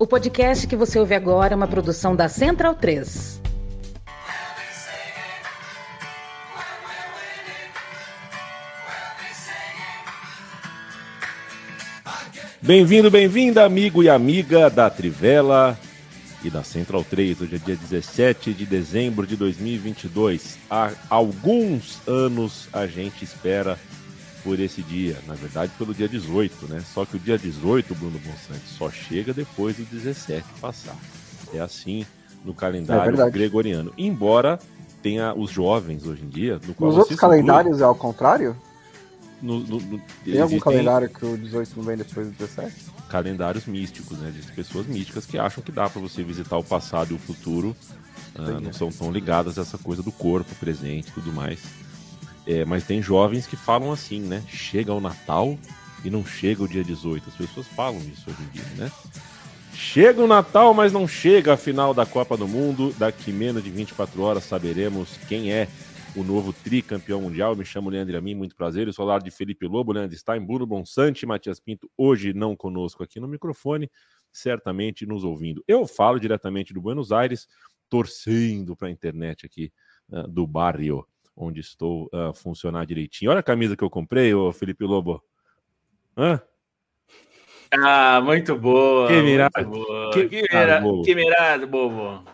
O podcast que você ouve agora é uma produção da Central 3. Bem-vindo, bem-vinda, amigo e amiga da Trivela e da Central 3. Hoje é dia 17 de dezembro de 2022. Há alguns anos a gente espera por esse dia, na verdade pelo dia 18, né? Só que o dia 18, Bruno Bonsante, só chega depois do 17 passar. É assim no calendário é gregoriano. Embora tenha os jovens hoje em dia. No Nos outros calendários é ao contrário? No, no, no, Tem algum calendário que o 18 não vem depois do 17? Calendários místicos, né? De pessoas místicas que acham que dá para você visitar o passado e o futuro. Uh, não são tão ligadas a essa coisa do corpo presente e tudo mais. É, mas tem jovens que falam assim, né? Chega o Natal e não chega o dia 18. As pessoas falam isso hoje em dia, né? Chega o Natal, mas não chega a final da Copa do Mundo. Daqui menos de 24 horas saberemos quem é o novo tricampeão mundial. Me chamo Leandro Amin, muito prazer. Eu sou lado de Felipe Lobo, Leandro Stein, Bruno Bonsante, Matias Pinto, hoje não conosco aqui no microfone, certamente nos ouvindo. Eu falo diretamente do Buenos Aires, torcendo para a internet aqui uh, do barrio onde estou a uh, funcionar direitinho. Olha a camisa que eu comprei, ô Felipe Lobo. Hã? Ah, muito boa. Que mirado. Que, que, mira... que mirado, bobo.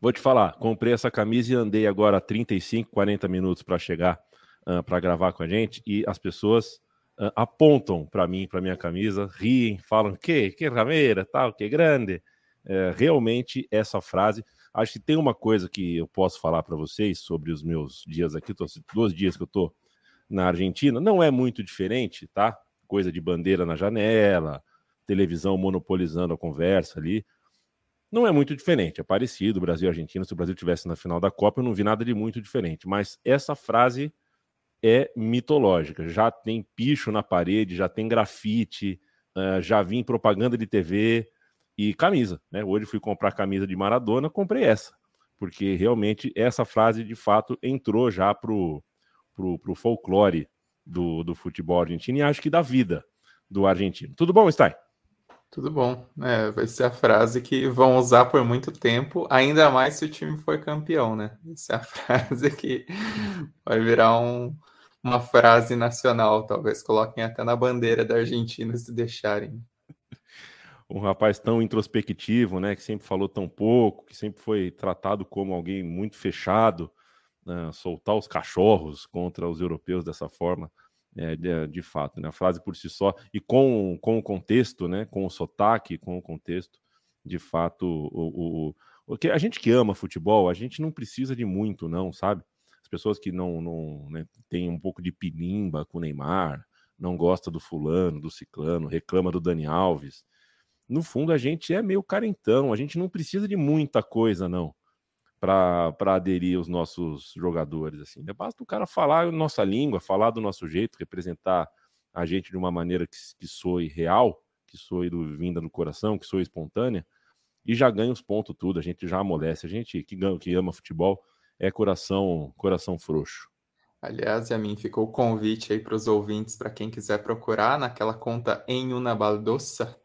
Vou te falar, comprei essa camisa e andei agora 35, 40 minutos para chegar uh, ah, para gravar com a gente e as pessoas uh, apontam para mim, para minha camisa, riem, falam que, que rameira, tal, que grande. É, realmente essa frase Acho que tem uma coisa que eu posso falar para vocês sobre os meus dias aqui, tô, dois dias que eu tô na Argentina, não é muito diferente, tá? Coisa de bandeira na janela, televisão monopolizando a conversa ali. Não é muito diferente, é parecido, Brasil e Argentina. Se o Brasil tivesse na final da Copa, eu não vi nada de muito diferente. Mas essa frase é mitológica. Já tem picho na parede, já tem grafite, uh, já vi em propaganda de TV e camisa, né? Hoje fui comprar camisa de Maradona, comprei essa, porque realmente essa frase de fato entrou já pro, pro, pro folclore do, do futebol argentino e acho que da vida do argentino. Tudo bom, Stein? Tudo bom. É, vai ser a frase que vão usar por muito tempo, ainda mais se o time for campeão, né? Essa é a frase que vai virar um, uma frase nacional. Talvez coloquem até na bandeira da Argentina se deixarem um rapaz tão introspectivo, né, que sempre falou tão pouco, que sempre foi tratado como alguém muito fechado, né, soltar os cachorros contra os europeus dessa forma, é, de, de, fato, né, a frase por si só, e com, com o contexto, né, com o sotaque, com o contexto, de fato, o, o, o, que a gente que ama futebol, a gente não precisa de muito, não, sabe? As pessoas que não, não né, têm um pouco de pinimba com o Neymar, não gosta do fulano, do ciclano, reclama do Dani Alves, no fundo a gente é meio carentão, a gente não precisa de muita coisa, não, para aderir os nossos jogadores. assim. Né? Basta o cara falar nossa língua, falar do nosso jeito, representar a gente de uma maneira que, que soe real, que soe do, vinda do coração, que soe espontânea, e já ganha os pontos tudo, a gente já amolece. A gente que, que ama futebol é coração, coração frouxo. Aliás, a mim ficou o convite aí para os ouvintes, para quem quiser procurar naquela conta em una baldoça,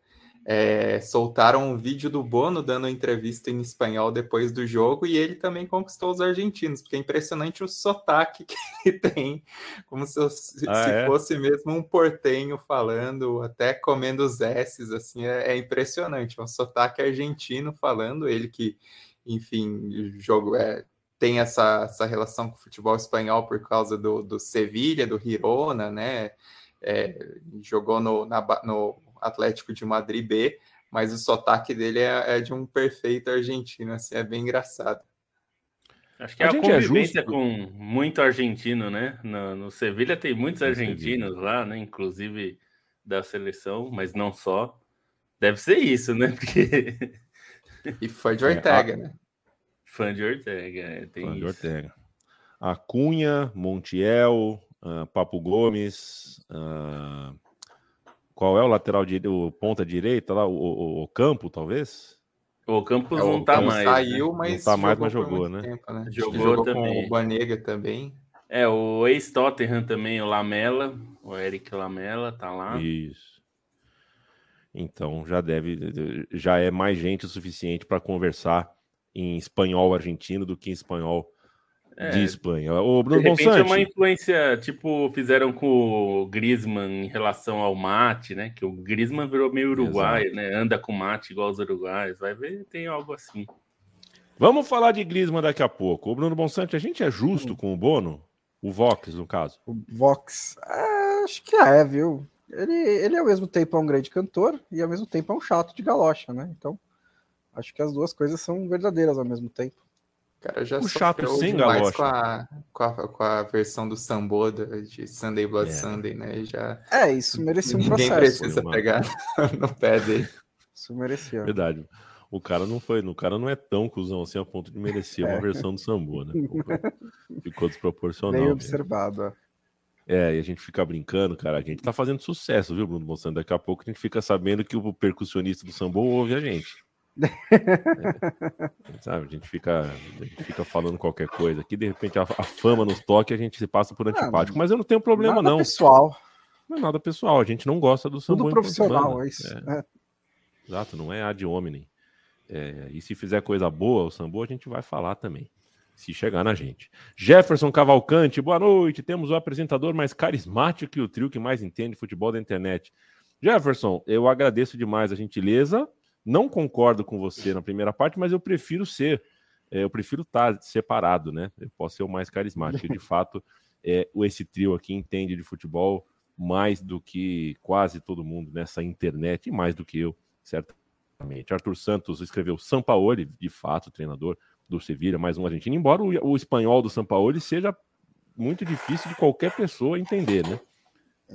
é, soltaram um vídeo do Bono dando entrevista em espanhol depois do jogo e ele também conquistou os argentinos, porque é impressionante o sotaque que ele tem, como se, se, ah, é? fosse mesmo um portenho falando, até comendo os S's, assim, é, é impressionante, é um sotaque argentino falando, ele que, enfim, jogo é tem essa, essa relação com o futebol espanhol por causa do, do Sevilha, do Girona, né? É, jogou no, na, no Atlético de Madrid B, mas o sotaque dele é, é de um perfeito argentino, assim, é bem engraçado. Acho que a, a é convivência é com muito argentino, né? No, no Sevilha tem muitos argentinos lá, né? Inclusive da seleção, mas não só. Deve ser isso, né? Porque... E fã de Ortega, é, a... né? Fã de Ortega, é, tem fã isso. de Ortega. Acunha, Montiel, uh, Papo Gomes, uh, qual é o lateral de o ponta direita lá? O, o, o Campo, talvez? O Campos é, não tá mais. Saiu, né? mas. Não tá mais, mas jogou, né? Tempo, né? Jogou, jogou também. com o Banega também. É, o ex-Tottenham também, o Lamela, o Eric Lamela, tá lá. Isso. Então já deve, já é mais gente o suficiente para conversar em espanhol argentino do que em espanhol é, de Espanha. O Bruno de repente Bonsante, é uma influência, tipo, fizeram com o Griezmann em relação ao mate, né? Que o Griezmann virou meio uruguaio, né? Anda com mate igual os uruguaios. Vai ver, tem algo assim. Vamos falar de Griezmann daqui a pouco. O Bruno Bonsante, a gente é justo com o Bono? O Vox, no caso. O Vox, é, acho que é, viu? Ele, ele ao mesmo tempo é um grande cantor e ao mesmo tempo é um chato de galocha, né? Então, acho que as duas coisas são verdadeiras ao mesmo tempo. Cara, já o chato sem galocha. Com a, com, a, com a versão do Samboda de Sunday Blood é. Sunday, né? Já... É, isso merecia um Ninguém processo. precisa pegar no pé dele. Isso merecia. Verdade. O cara não foi, o cara não é tão cuzão assim a ponto de merecer uma é. versão do Sambo, né? Ficou desproporcional. Bem observado. É, e a gente fica brincando, cara. A gente tá fazendo sucesso, viu, Bruno Monsanto? Daqui a pouco a gente fica sabendo que o percussionista do Sambo ouve a gente. É, sabe, a gente, fica, a gente fica falando qualquer coisa aqui, de repente a, a fama nos toque a gente se passa por antipático, mas eu não tenho problema, nada não. pessoal. Não é nada pessoal, a gente não gosta do Sambo. Tudo profissional, é isso. É. É. Exato, não é ad hominem. É, e se fizer coisa boa, o Sambo, a gente vai falar também. Se chegar na gente. Jefferson Cavalcante, boa noite. Temos o apresentador mais carismático e o trio que mais entende futebol da internet. Jefferson, eu agradeço demais a gentileza. Não concordo com você na primeira parte, mas eu prefiro ser. É, eu prefiro estar tá separado, né? Eu posso ser o mais carismático. De fato, é, esse trio aqui entende de futebol mais do que quase todo mundo nessa internet e mais do que eu, certo? Exatamente. Arthur Santos escreveu Sampaoli, de fato, treinador do Sevilla, mais um argentino, embora o, o espanhol do Sampaoli seja muito difícil de qualquer pessoa entender, né?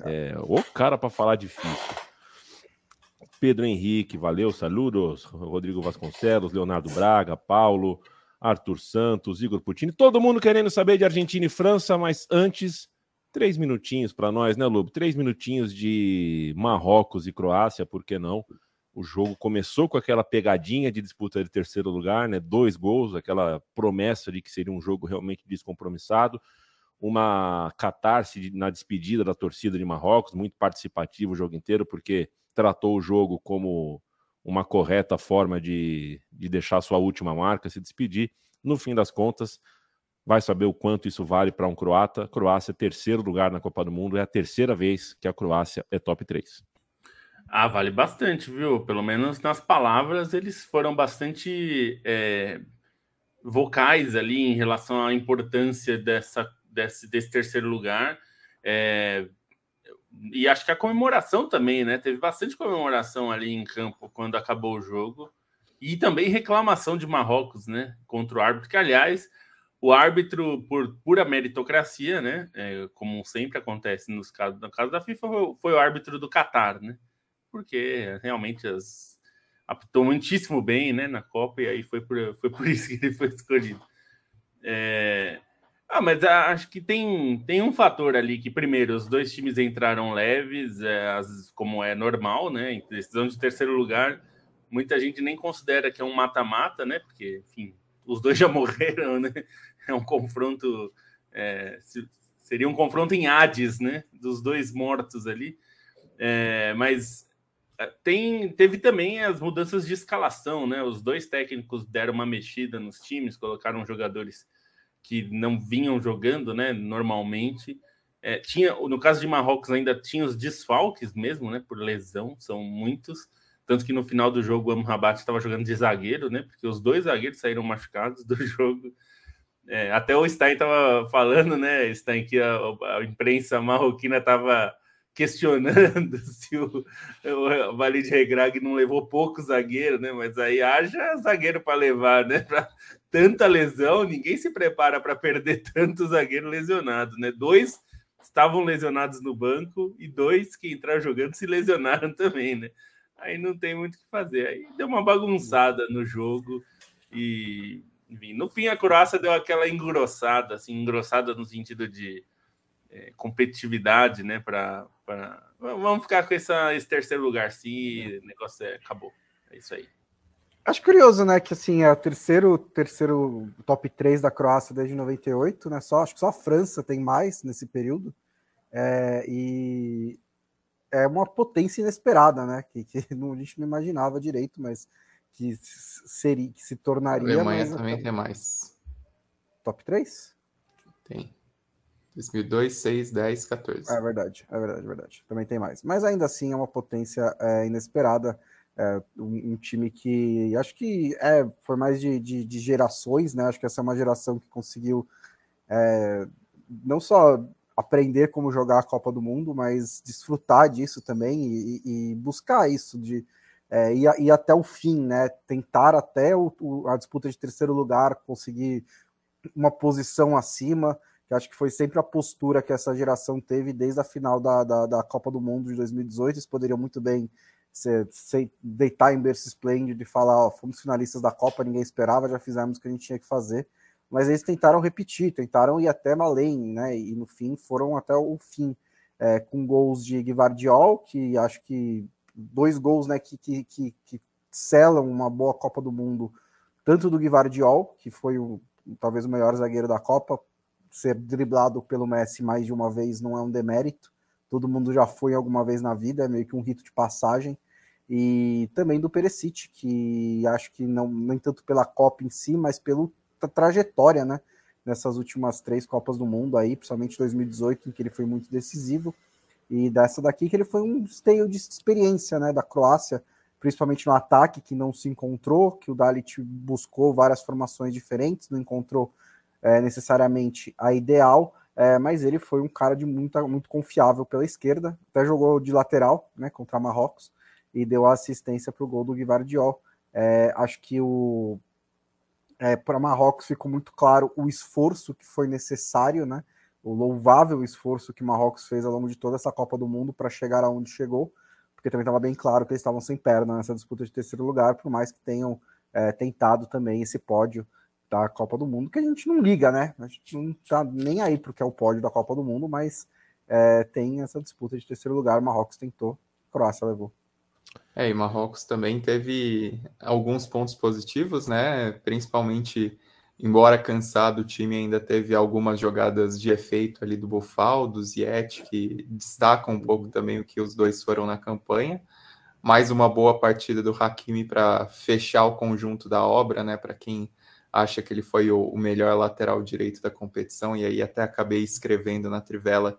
É, o cara para falar difícil. Pedro Henrique, valeu, saludos. Rodrigo Vasconcelos, Leonardo Braga, Paulo, Arthur Santos, Igor Puccini, todo mundo querendo saber de Argentina e França, mas antes, três minutinhos para nós, né, Lobo? Três minutinhos de Marrocos e Croácia, por que não? O jogo começou com aquela pegadinha de disputa de terceiro lugar, né? Dois gols, aquela promessa de que seria um jogo realmente descompromissado. Uma catarse na despedida da torcida de Marrocos, muito participativo o jogo inteiro, porque tratou o jogo como uma correta forma de, de deixar sua última marca, se despedir. No fim das contas, vai saber o quanto isso vale para um croata. Croácia, terceiro lugar na Copa do Mundo, é a terceira vez que a Croácia é top 3. Ah, vale bastante, viu? Pelo menos nas palavras, eles foram bastante é, vocais ali em relação à importância dessa, desse, desse terceiro lugar. É, e acho que a comemoração também, né? Teve bastante comemoração ali em campo quando acabou o jogo. E também reclamação de Marrocos, né? Contra o árbitro, que, aliás, o árbitro, por pura meritocracia, né? É, como sempre acontece nos casos, no caso da FIFA, foi, foi o árbitro do Catar, né? porque realmente as, apitou muitíssimo bem né, na Copa e aí foi por, foi por isso que ele foi escolhido. É... Ah, mas acho que tem, tem um fator ali que, primeiro, os dois times entraram leves, é, as, como é normal, né? Em decisão de terceiro lugar, muita gente nem considera que é um mata-mata, né? Porque, enfim, os dois já morreram, né? É um confronto. É, seria um confronto em Hades, né? Dos dois mortos ali. É, mas é, tem, teve também as mudanças de escalação, né? Os dois técnicos deram uma mexida nos times, colocaram jogadores que não vinham jogando, né? Normalmente. É, tinha, no caso de Marrocos, ainda tinha os desfalques mesmo, né? Por lesão, são muitos. Tanto que no final do jogo o Amrabat estava jogando de zagueiro, né? Porque os dois zagueiros saíram machucados do jogo. É, até o Stein estava falando, né? Stein que a, a imprensa marroquina estava questionando se o, o Valide Regrag não levou pouco zagueiro, né? Mas aí haja zagueiro para levar, né? Pra tanta lesão, ninguém se prepara para perder tanto zagueiro lesionado, né? Dois estavam lesionados no banco e dois que entraram jogando se lesionaram também, né? Aí não tem muito o que fazer. Aí deu uma bagunçada no jogo e, enfim, no fim a Croácia deu aquela engrossada, assim, engrossada no sentido de é, competitividade, né? Para vamos ficar com essa, esse terceiro lugar, sim. O negócio é, acabou. É isso aí. Acho curioso, né? Que assim, é o terceiro, terceiro top 3 da Croácia desde 98, né? Só, acho que só a França tem mais nesse período. É, e é uma potência inesperada, né? Que, que não, a gente não imaginava direito, mas que seria, que se tornaria. A Alemanha mais, também tem mais. Top 3? Tem. 2002, 6, 10, 14. É verdade, é verdade, é verdade. Também tem mais. Mas ainda assim é uma potência é, inesperada. É, um, um, time que acho que é, foi mais de, de, de, gerações, né? Acho que essa é uma geração que conseguiu é, não só aprender como jogar a Copa do Mundo, mas desfrutar disso também e, e buscar isso de é, ir, ir, até o fim, né? Tentar até o, o, a disputa de terceiro lugar, conseguir uma posição acima, que acho que foi sempre a postura que essa geração teve desde a final da, da, da Copa do Mundo de 2018. Eles poderiam muito bem ser, deitar em berço esplêndido e falar: ó, fomos finalistas da Copa, ninguém esperava, já fizemos o que a gente tinha que fazer. Mas eles tentaram repetir, tentaram ir até além, né? E no fim foram até o fim, é, com gols de Guivardiol, que acho que dois gols né, que, que, que, que selam uma boa Copa do Mundo, tanto do Guivardiol, que foi o, talvez o melhor zagueiro da Copa, ser driblado pelo Messi mais de uma vez não é um demérito. Todo mundo já foi alguma vez na vida, é meio que um rito de passagem. E também do Perisic, que acho que não nem tanto pela Copa em si, mas pela trajetória, né? Nessas últimas três Copas do Mundo aí, principalmente 2018, em que ele foi muito decisivo. E dessa daqui que ele foi um esteio de experiência, né? Da Croácia, principalmente no ataque, que não se encontrou, que o Dalit buscou várias formações diferentes, não encontrou é, necessariamente a ideal, é, mas ele foi um cara de muita, muito confiável pela esquerda, até jogou de lateral né, contra Marrocos e deu a assistência para o gol do Guivardiol. É, acho que o é, para Marrocos ficou muito claro o esforço que foi necessário, né, o louvável esforço que Marrocos fez ao longo de toda essa Copa do Mundo para chegar aonde chegou, porque também estava bem claro que eles estavam sem perna nessa disputa de terceiro lugar, por mais que tenham é, tentado também esse pódio da Copa do Mundo, que a gente não liga, né? A gente não tá nem aí porque é o pódio da Copa do Mundo, mas é, tem essa disputa de terceiro lugar. Marrocos tentou, Croácia levou. É, e Marrocos também teve alguns pontos positivos, né? Principalmente, embora cansado, o time ainda teve algumas jogadas de efeito ali do Bofal, do Ziet, que destacam um pouco também o que os dois foram na campanha. Mais uma boa partida do Hakimi para fechar o conjunto da obra, né? Para quem acha que ele foi o, o, melhor lateral direito da competição, e aí até acabei escrevendo na Trivela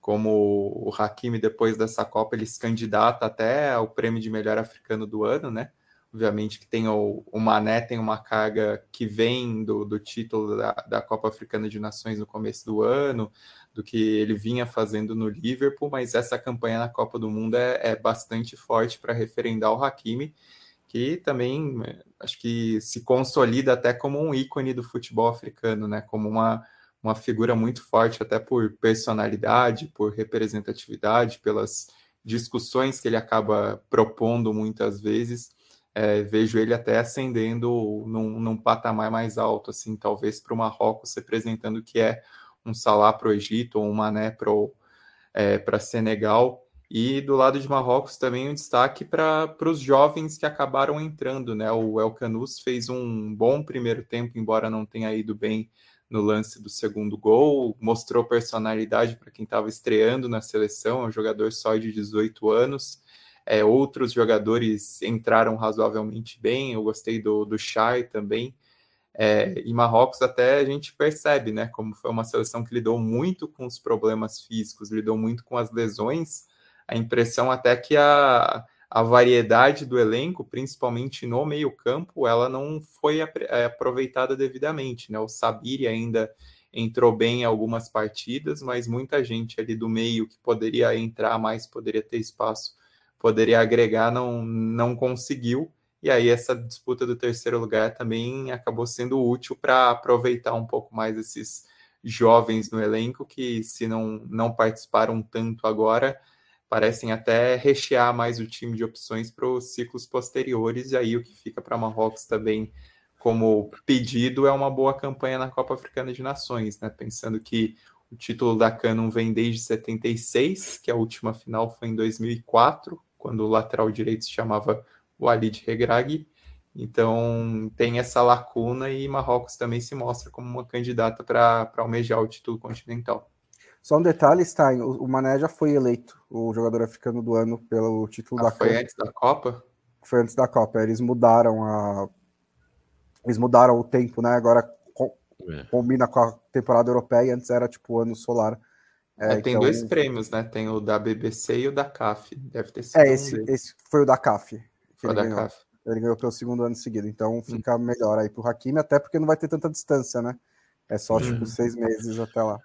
como o Hakimi, depois dessa Copa, ele se candidata até ao prêmio de melhor africano do ano, né? Obviamente que tem o, o Mané, tem uma carga que vem do, do título da, da Copa Africana de Nações no começo do ano, do que ele vinha fazendo no Liverpool, mas essa campanha na Copa do Mundo é, é bastante forte para referendar o Hakimi, que também acho que se consolida até como um ícone do futebol africano, né? Como uma, uma figura muito forte, até por personalidade, por representatividade, pelas discussões que ele acaba propondo muitas vezes. É, vejo ele até ascendendo num, num, patamar mais alto, assim, talvez para o Marrocos representando que é um Salah para o Egito ou um Mané para é, Senegal. E do lado de Marrocos também um destaque para os jovens que acabaram entrando, né? O El Canus fez um bom primeiro tempo, embora não tenha ido bem no lance do segundo gol, mostrou personalidade para quem estava estreando na seleção, é um jogador só de 18 anos. É, outros jogadores entraram razoavelmente bem, eu gostei do, do Chay também. É, e Marrocos até a gente percebe, né, como foi uma seleção que lidou muito com os problemas físicos, lidou muito com as lesões, a impressão até que a, a variedade do elenco, principalmente no meio-campo, ela não foi é, aproveitada devidamente. Né? O Sabiri ainda entrou bem em algumas partidas, mas muita gente ali do meio que poderia entrar mais, poderia ter espaço, poderia agregar, não, não conseguiu. E aí essa disputa do terceiro lugar também acabou sendo útil para aproveitar um pouco mais esses jovens no elenco que se não, não participaram tanto agora, parecem até rechear mais o time de opções para os ciclos posteriores, e aí o que fica para Marrocos também como pedido é uma boa campanha na Copa Africana de Nações, né? Pensando que o título da CAN não vem desde 76, que a última final foi em 2004, quando o lateral direito se chamava Walid Regragui. Então tem essa lacuna e Marrocos também se mostra como uma candidata para almejar o título continental. Só um detalhe, Stein, o Mané já foi eleito o jogador africano do ano pelo título ah, da foi Copa. Foi antes da Copa? Foi antes da Copa. Eles mudaram a. Eles mudaram o tempo, né? Agora é. combina com a temporada europeia, antes era tipo ano solar. É, é, tem então... dois prêmios, né? Tem o da BBC e o da CAF. Deve ter sido. É, esse, um esse foi o da CAF. Foi o da ganhou. CAF. Ele ganhou pelo segundo ano seguido. Então hum. fica hum. melhor aí pro Hakimi, até porque não vai ter tanta distância, né? É só, hum. tipo, seis meses até lá.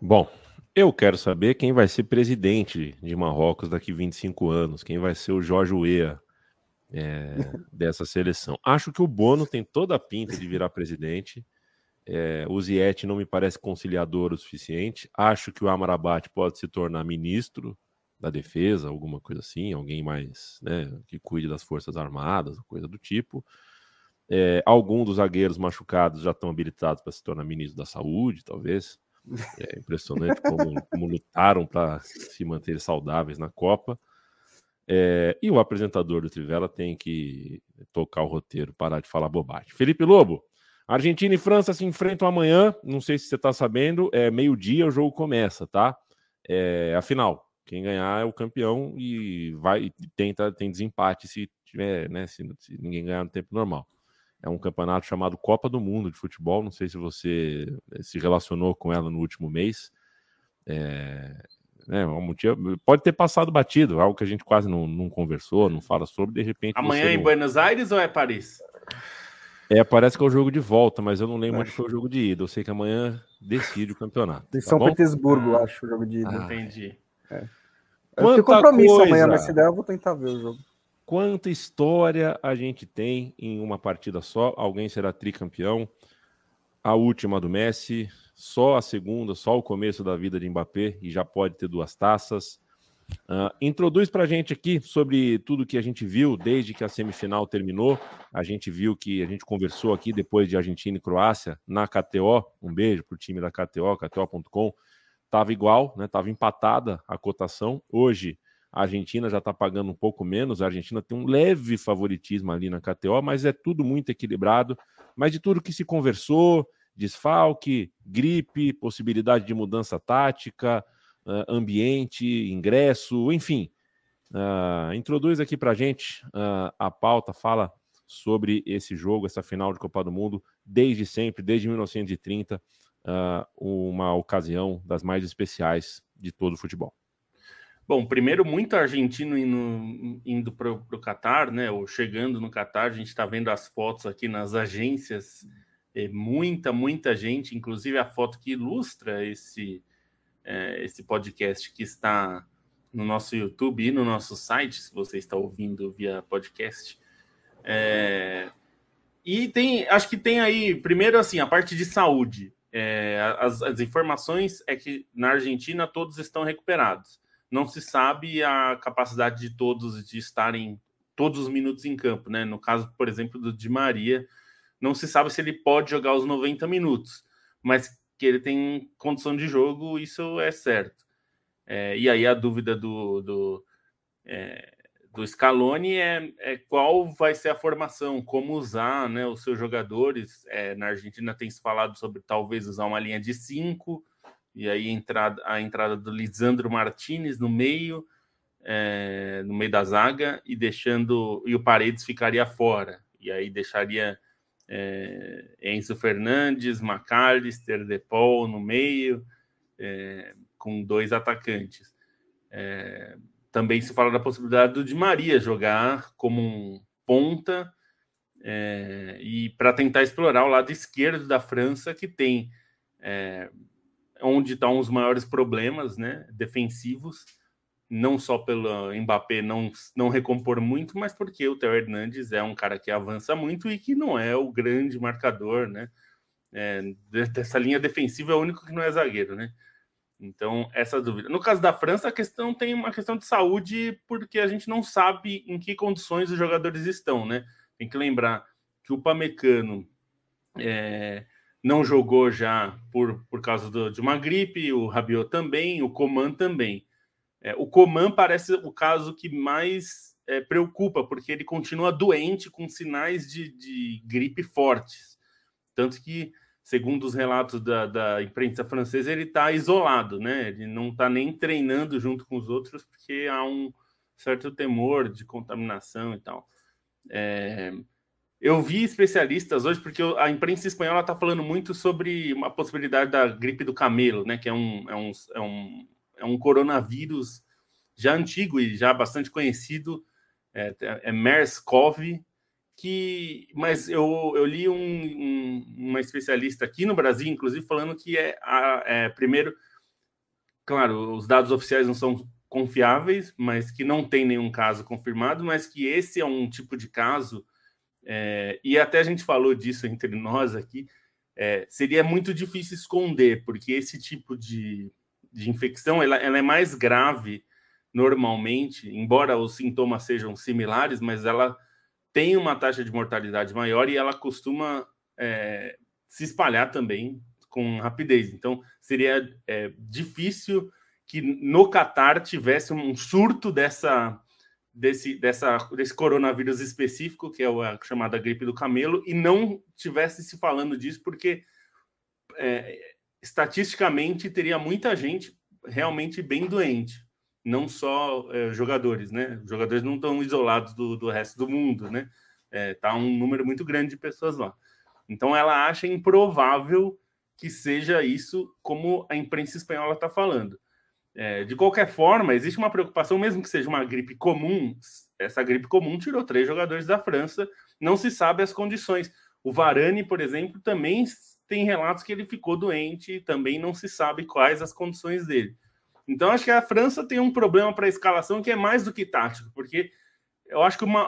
Bom, eu quero saber quem vai ser presidente de Marrocos daqui 25 anos, quem vai ser o Jorge Weah é, dessa seleção. Acho que o Bono tem toda a pinta de virar presidente. É, o Ziet não me parece conciliador o suficiente. Acho que o Amarabat pode se tornar ministro da defesa, alguma coisa assim, alguém mais né, que cuide das forças armadas, coisa do tipo. É, algum dos zagueiros machucados já estão habilitados para se tornar ministro da saúde, talvez. É impressionante como, como lutaram para se manter saudáveis na Copa. É, e o apresentador do Trivela tem que tocar o roteiro, parar de falar bobagem. Felipe Lobo, Argentina e França se enfrentam amanhã. Não sei se você está sabendo, é meio-dia o jogo começa, tá? É a final. Quem ganhar é o campeão e vai tenta tem desempate se tiver, né? Se, se ninguém ganhar no tempo normal. É um campeonato chamado Copa do Mundo de futebol. Não sei se você eh, se relacionou com ela no último mês. É, né, pode ter passado batido, algo que a gente quase não, não conversou, não fala sobre. De repente. Amanhã em Buenos Aires ou é Paris? É, parece que é o jogo de volta, mas eu não lembro é. onde foi o jogo de ida. Eu sei que amanhã decide o campeonato. Em tá São Petersburgo, ah, acho, o jogo de ida. Ah, entendi. É. Eu tenho compromisso coisa... amanhã, mas se der, eu vou tentar ver o jogo. Quanta história a gente tem em uma partida só. Alguém será tricampeão. A última do Messi, só a segunda, só o começo da vida de Mbappé e já pode ter duas taças. Uh, introduz para a gente aqui sobre tudo que a gente viu desde que a semifinal terminou. A gente viu que a gente conversou aqui depois de Argentina e Croácia na KTO. Um beijo para o time da KTO, KTO.com. Tava igual, né? Tava empatada a cotação. Hoje a Argentina já está pagando um pouco menos. A Argentina tem um leve favoritismo ali na KTO, mas é tudo muito equilibrado. Mas de tudo que se conversou, desfalque, gripe, possibilidade de mudança tática, uh, ambiente, ingresso, enfim. Uh, introduz aqui para a gente uh, a pauta, fala sobre esse jogo, essa final de Copa do Mundo, desde sempre, desde 1930, uma ocasião das mais especiais de todo o futebol. Bom, primeiro, muito argentino indo, indo para o Catar, né? Ou chegando no Catar, a gente está vendo as fotos aqui nas agências, é, muita, muita gente, inclusive a foto que ilustra esse, é, esse podcast que está no nosso YouTube e no nosso site, se você está ouvindo via podcast. É, e tem, acho que tem aí, primeiro assim, a parte de saúde. É, as, as informações é que na Argentina todos estão recuperados não se sabe a capacidade de todos de estarem todos os minutos em campo, né? No caso, por exemplo, do Di Maria, não se sabe se ele pode jogar os 90 minutos, mas que ele tem condição de jogo, isso é certo. É, e aí a dúvida do, do, é, do Scaloni é, é, qual vai ser a formação, como usar né, os seus jogadores. É, na Argentina tem se falado sobre talvez usar uma linha de cinco, e aí entrada, a entrada do Lisandro Martinez no meio, é, no meio da zaga, e deixando. E o Paredes ficaria fora. E aí deixaria é, Enzo Fernandes, McAllister, Depol no meio, é, com dois atacantes. É, também se fala da possibilidade do Di Maria jogar como um ponta é, e para tentar explorar o lado esquerdo da França, que tem é, onde estão os maiores problemas né, defensivos, não só pelo Mbappé não, não recompor muito, mas porque o Theo Hernandes é um cara que avança muito e que não é o grande marcador, né? É, dessa linha defensiva é o único que não é zagueiro, né? Então, essa dúvida. No caso da França, a questão tem uma questão de saúde, porque a gente não sabe em que condições os jogadores estão, né? Tem que lembrar que o Pamecano é, não jogou já por, por causa do, de uma gripe, o Rabiot também, o Coman também. É, o Coman parece o caso que mais é, preocupa, porque ele continua doente com sinais de, de gripe fortes. Tanto que segundo os relatos da, da imprensa francesa, ele está isolado, né? Ele não está nem treinando junto com os outros, porque há um certo temor de contaminação e tal. É... Eu vi especialistas hoje, porque a imprensa espanhola está falando muito sobre uma possibilidade da gripe do camelo, né? Que é um, é um, é um, é um coronavírus já antigo e já bastante conhecido, é, é MERS-CoV, que, mas eu, eu li um, um, uma especialista aqui no Brasil, inclusive, falando que é, a, é primeiro, claro, os dados oficiais não são confiáveis, mas que não tem nenhum caso confirmado, mas que esse é um tipo de caso, é, e até a gente falou disso entre nós aqui, é, seria muito difícil esconder, porque esse tipo de, de infecção ela, ela é mais grave normalmente, embora os sintomas sejam similares, mas ela tem uma taxa de mortalidade maior e ela costuma é, se espalhar também com rapidez. Então, seria é, difícil que no Catar tivesse um surto dessa, desse, dessa, desse coronavírus específico, que é a chamada gripe do camelo, e não tivesse se falando disso, porque é, estatisticamente teria muita gente realmente bem doente não só é, jogadores, né? Os jogadores não estão isolados do, do resto do mundo, né? É, tá um número muito grande de pessoas lá. Então ela acha improvável que seja isso como a imprensa espanhola está falando. É, de qualquer forma, existe uma preocupação, mesmo que seja uma gripe comum. Essa gripe comum tirou três jogadores da França, não se sabe as condições. O Varane, por exemplo, também tem relatos que ele ficou doente, também não se sabe quais as condições dele. Então, acho que a França tem um problema para a escalação que é mais do que tático, porque eu acho que uma,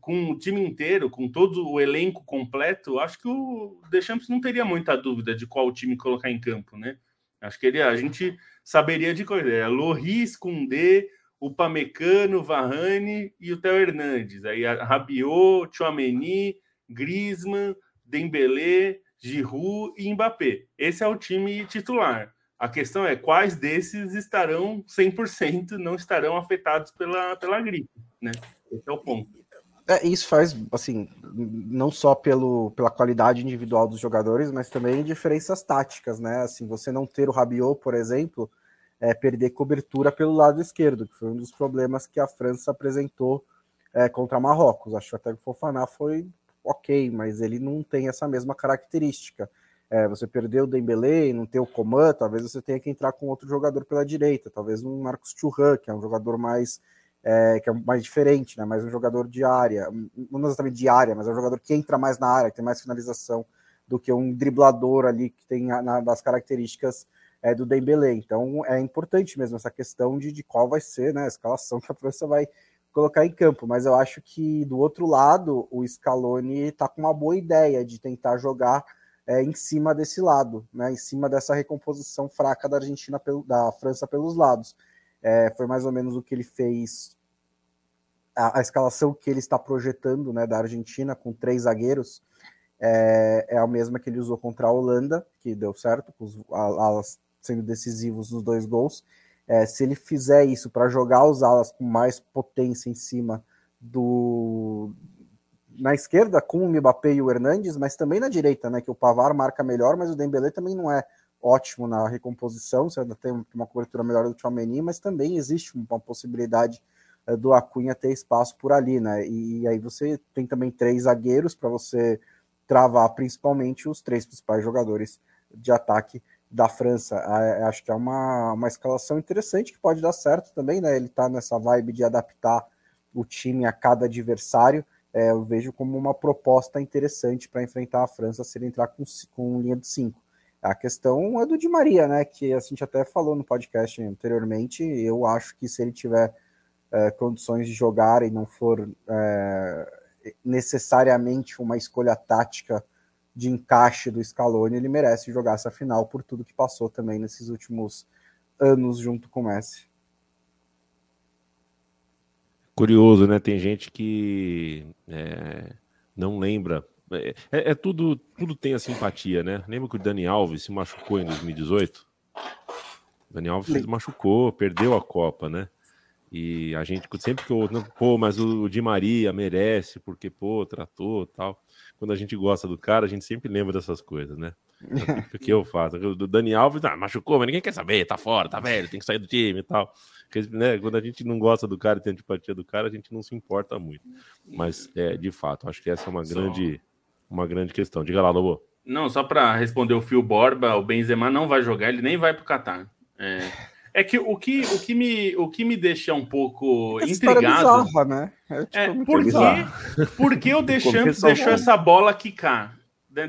com o time inteiro, com todo o elenco completo, acho que o Deschamps não teria muita dúvida de qual time colocar em campo, né? Acho que ele, a gente saberia de coisa. É Loris, Koundé, o Pamecano, Varane e o Theo Hernandes. Aí Rabiot, Chouameni, Griezmann, Dembélé, Giroud e Mbappé. Esse é o time titular. A questão é quais desses estarão 100%, não estarão afetados pela, pela gripe, né? Esse é o ponto. É, isso faz, assim, não só pelo, pela qualidade individual dos jogadores, mas também diferenças táticas, né? Assim, você não ter o Rabiot, por exemplo, é perder cobertura pelo lado esquerdo, que foi um dos problemas que a França apresentou é, contra Marrocos. Acho até que o Fofaná foi ok, mas ele não tem essa mesma característica é, você perdeu o Dembele, não tem o Coman, talvez você tenha que entrar com outro jogador pela direita, talvez um Marcos Churran, que é um jogador mais é, que é mais diferente, né? Mais um jogador de área, não exatamente de área, mas é um jogador que entra mais na área, que tem mais finalização do que um driblador ali que tem na, das características é, do Dembele. Então é importante mesmo essa questão de, de qual vai ser né, a escalação que a França vai colocar em campo. Mas eu acho que do outro lado o Scaloni está com uma boa ideia de tentar jogar é, em cima desse lado, né, em cima dessa recomposição fraca da Argentina, pelo, da França pelos lados. É, foi mais ou menos o que ele fez, a, a, escalação que ele está projetando né, da Argentina, com três zagueiros, é, é a mesma que ele usou contra a Holanda, que deu certo, com os alas sendo decisivos nos dois gols. É, se ele fizer isso para jogar os alas com mais potência em cima do, na esquerda com o Mbappé e o Hernandes, mas também na direita, né? Que o Pavar marca melhor, mas o Dembélé também não é ótimo na recomposição, você ainda tem uma cobertura melhor do Tchouameni, mas também existe uma possibilidade uh, do Acunha ter espaço por ali, né? E, aí você tem também três zagueiros para você travar principalmente os três principais jogadores de ataque da França. Uh, acho que é uma, uma escalação interessante que pode dar certo também, né? Ele está nessa vibe de adaptar o time a cada adversário é, eu vejo como uma proposta interessante para enfrentar a França se ele entrar com, com linha de 5. A questão é do Di Maria, né? Que a gente até falou no podcast anteriormente. Eu acho que se ele tiver é, condições de jogar e não for é, necessariamente uma escolha tática de encaixe do Scaloni, ele merece jogar essa final por tudo que passou também nesses últimos anos junto com o Messi. Curioso, né? Tem gente que é, não lembra. É, é, é, tudo, tudo tem a simpatia, né? Lembra que o Dani Alves se machucou em 2018? O Dani Alves se machucou, perdeu a Copa, né? E a gente, sempre que eu, pô, mas o Di Maria merece, porque, pô, tratou tal. Quando a gente gosta do cara, a gente sempre lembra dessas coisas, né? O que eu faço? O Dani Alves, ah, machucou, mas ninguém quer saber, tá fora, tá velho, tem que sair do time e tal. Porque, né, quando a gente não gosta do cara e tem antipatia do cara, a gente não se importa muito. Mas, é, de fato, acho que essa é uma grande, uma grande questão. Diga lá, Lobo. Não, só para responder o Fio Borba, o Benzema não vai jogar, ele nem vai pro Qatar. É, é que o que, o que, me, o que me deixa um pouco essa intrigado. Bizarra, né? É, tipo, é por, que, por que o Deschamps deixou essa bola quicar?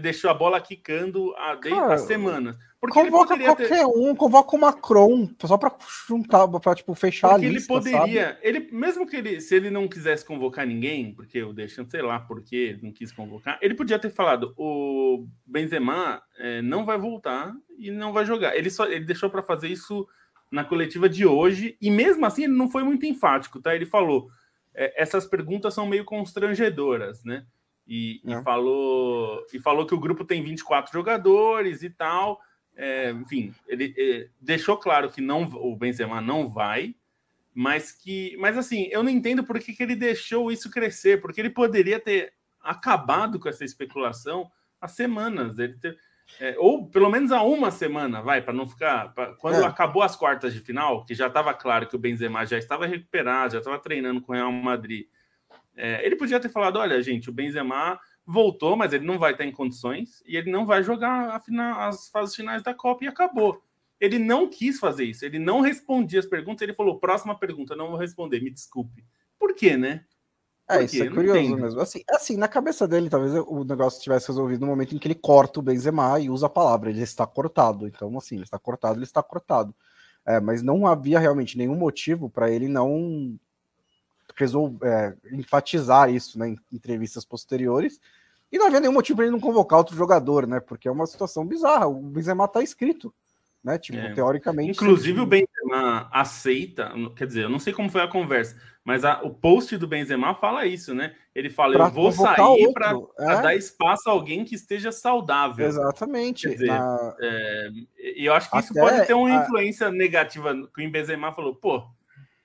Deixou a bola quicando há, Cara, semanas. Porque convoca qualquer ter... um, convoca o Macron, só para juntar, para tipo, fechar porque a lista, ele poderia, sabe? ele mesmo que ele, se ele não quisesse convocar ninguém, porque o Deschamps, sei lá por que não quis convocar, ele podia ter falado, o Benzema é, não vai voltar e não vai jogar. Ele só ele deixou para fazer isso na coletiva de hoje, e mesmo assim ele não foi muito enfático, tá? Ele falou: é, essas perguntas são meio constrangedoras, né? E, e, falou, e falou que o grupo tem 24 jogadores e tal. É, enfim, ele é, deixou claro que não o Benzema não vai, mas que. Mas assim, eu não entendo por que, que ele deixou isso crescer, porque ele poderia ter acabado com essa especulação há semanas. Ele ter, é, ou pelo menos há uma semana, vai, para não ficar. Pra, quando é. acabou as quartas de final, que já estava claro que o Benzema já estava recuperado, já estava treinando com o Real Madrid. É, ele podia ter falado: olha, gente, o Benzema voltou, mas ele não vai estar em condições e ele não vai jogar final, as fases finais da Copa e acabou. Ele não quis fazer isso, ele não respondia as perguntas, ele falou: próxima pergunta, não vou responder, me desculpe. Por quê, né? É, isso é curioso mesmo. Assim, assim, na cabeça dele, talvez o negócio tivesse resolvido no momento em que ele corta o Benzema e usa a palavra, ele está cortado. Então, assim, ele está cortado, ele está cortado. É, mas não havia realmente nenhum motivo para ele não resolver, é, enfatizar isso né, em entrevistas posteriores. E não havia nenhum motivo para ele não convocar outro jogador, né? Porque é uma situação bizarra. O Benzema está escrito né? Tipo, é. teoricamente. Inclusive, o Benzema aceita, quer dizer, eu não sei como foi a conversa, mas a, o post do Benzema fala isso, né? Ele fala: pra eu vou sair para é? dar espaço a alguém que esteja saudável. Exatamente. Dizer, na... é, e eu acho que Até isso pode ter uma influência a... negativa. Que o Benzema falou: pô,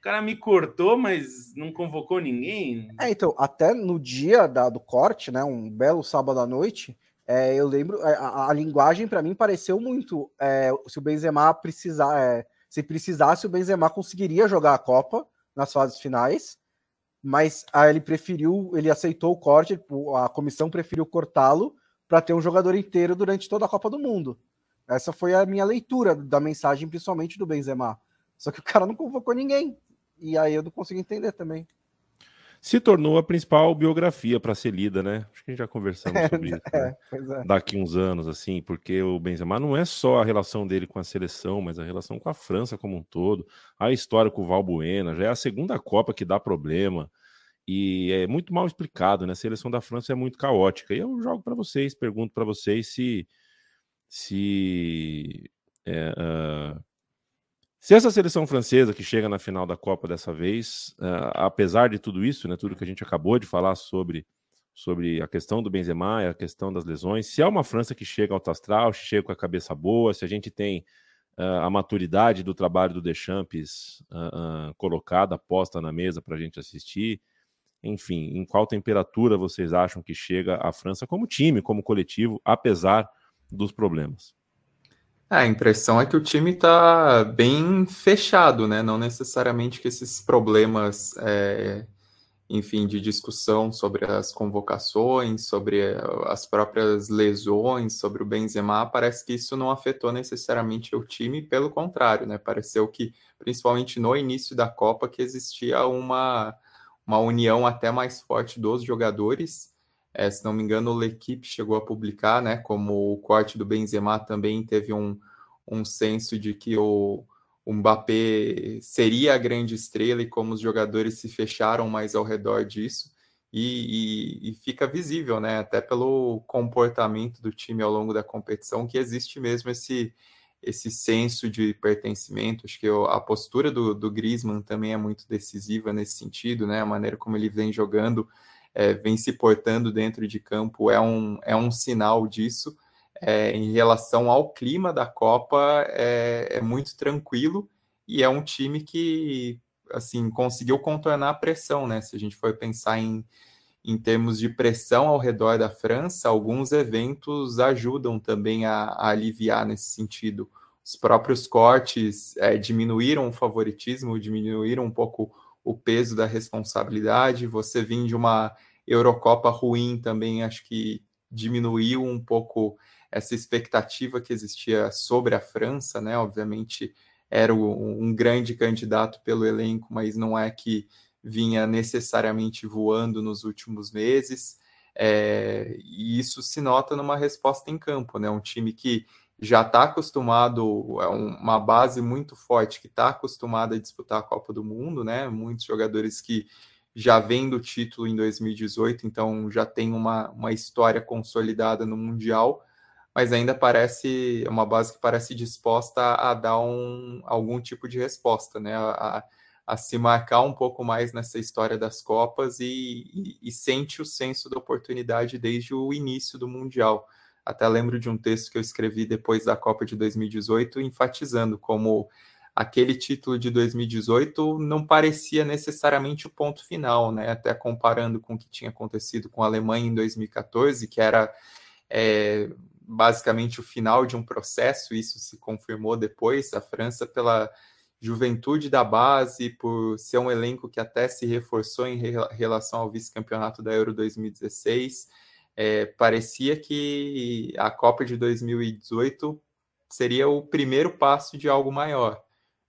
o cara me cortou, mas não convocou ninguém. É, então, até no dia da, do corte, né? Um belo sábado à noite é, eu lembro, é, a, a linguagem para mim pareceu muito. É, se o Benzema precisar, é, se precisasse, o Benzema conseguiria jogar a Copa nas fases finais, mas aí ele preferiu, ele aceitou o corte, a comissão preferiu cortá-lo para ter um jogador inteiro durante toda a Copa do Mundo. Essa foi a minha leitura da mensagem, principalmente do Benzema. Só que o cara não convocou ninguém. E aí eu não consigo entender também se tornou a principal biografia para ser lida, né? Acho que a gente já conversamos sobre isso. Né? É, Daqui uns anos, assim, porque o Benzema não é só a relação dele com a seleção, mas a relação com a França como um todo. A história com o Valbuena, já é a segunda Copa que dá problema. E é muito mal explicado, né? A seleção da França é muito caótica. E eu jogo para vocês, pergunto para vocês se. se é, uh, se essa seleção francesa que chega na final da Copa dessa vez, uh, apesar de tudo isso, né, tudo que a gente acabou de falar sobre, sobre a questão do Benzema a questão das lesões, se é uma França que chega ao astral, chega com a cabeça boa, se a gente tem uh, a maturidade do trabalho do Deschamps uh, colocada, posta na mesa para a gente assistir, enfim, em qual temperatura vocês acham que chega a França como time, como coletivo, apesar dos problemas? É, a impressão é que o time está bem fechado, né? Não necessariamente que esses problemas, é, enfim, de discussão sobre as convocações, sobre eh, as próprias lesões, sobre o Benzema, parece que isso não afetou necessariamente o time, pelo contrário, né? Pareceu que, principalmente no início da Copa, que existia uma, uma união até mais forte dos jogadores é, se não me engano, o L'Equipe chegou a publicar, né? Como o corte do Benzema também teve um, um senso de que o, o Mbappé seria a grande estrela e como os jogadores se fecharam mais ao redor disso. E, e, e, fica visível, né? Até pelo comportamento do time ao longo da competição, que existe mesmo esse, esse senso de pertencimento. Acho que a postura do, do Griezmann também é muito decisiva nesse sentido, né? A maneira como ele vem jogando é, vem se portando dentro de campo é um, é um sinal disso. É, em relação ao clima da Copa, é, é, muito tranquilo e é um time que assim, conseguiu contornar a pressão, né? Se a gente for pensar em, em termos de pressão ao redor da França, alguns eventos ajudam também a, a aliviar nesse sentido. Os próprios cortes é, diminuíram o favoritismo, diminuíram um pouco o peso da responsabilidade. Você vir de uma Eurocopa ruim também, acho que diminuiu um pouco essa expectativa que existia sobre a França, né? Obviamente era um grande candidato pelo elenco, mas não é que vinha necessariamente voando nos últimos meses. É, e isso se nota numa resposta em campo, né? Um time que já está acostumado, é uma base muito forte que está acostumada a disputar a Copa do Mundo, né? Muitos jogadores que já vêm do título em 2018, então já tem uma, uma história consolidada no Mundial, mas ainda parece uma base que parece disposta a, a dar um, algum tipo de resposta, né? A, a, se marcar um pouco mais nessa história das Copas e, e, e sente o senso da oportunidade desde o início do Mundial. Até lembro de um texto que eu escrevi depois da Copa de 2018, enfatizando como aquele título de 2018 não parecia necessariamente o ponto final, né? Até comparando com o que tinha acontecido com a Alemanha em 2014, que era é, basicamente o final de um processo, isso se confirmou depois. A França, pela juventude da base, por ser um elenco que até se reforçou em relação ao vice-campeonato da Euro 2016 é, parecia que a Copa de 2018 seria o primeiro passo de algo maior.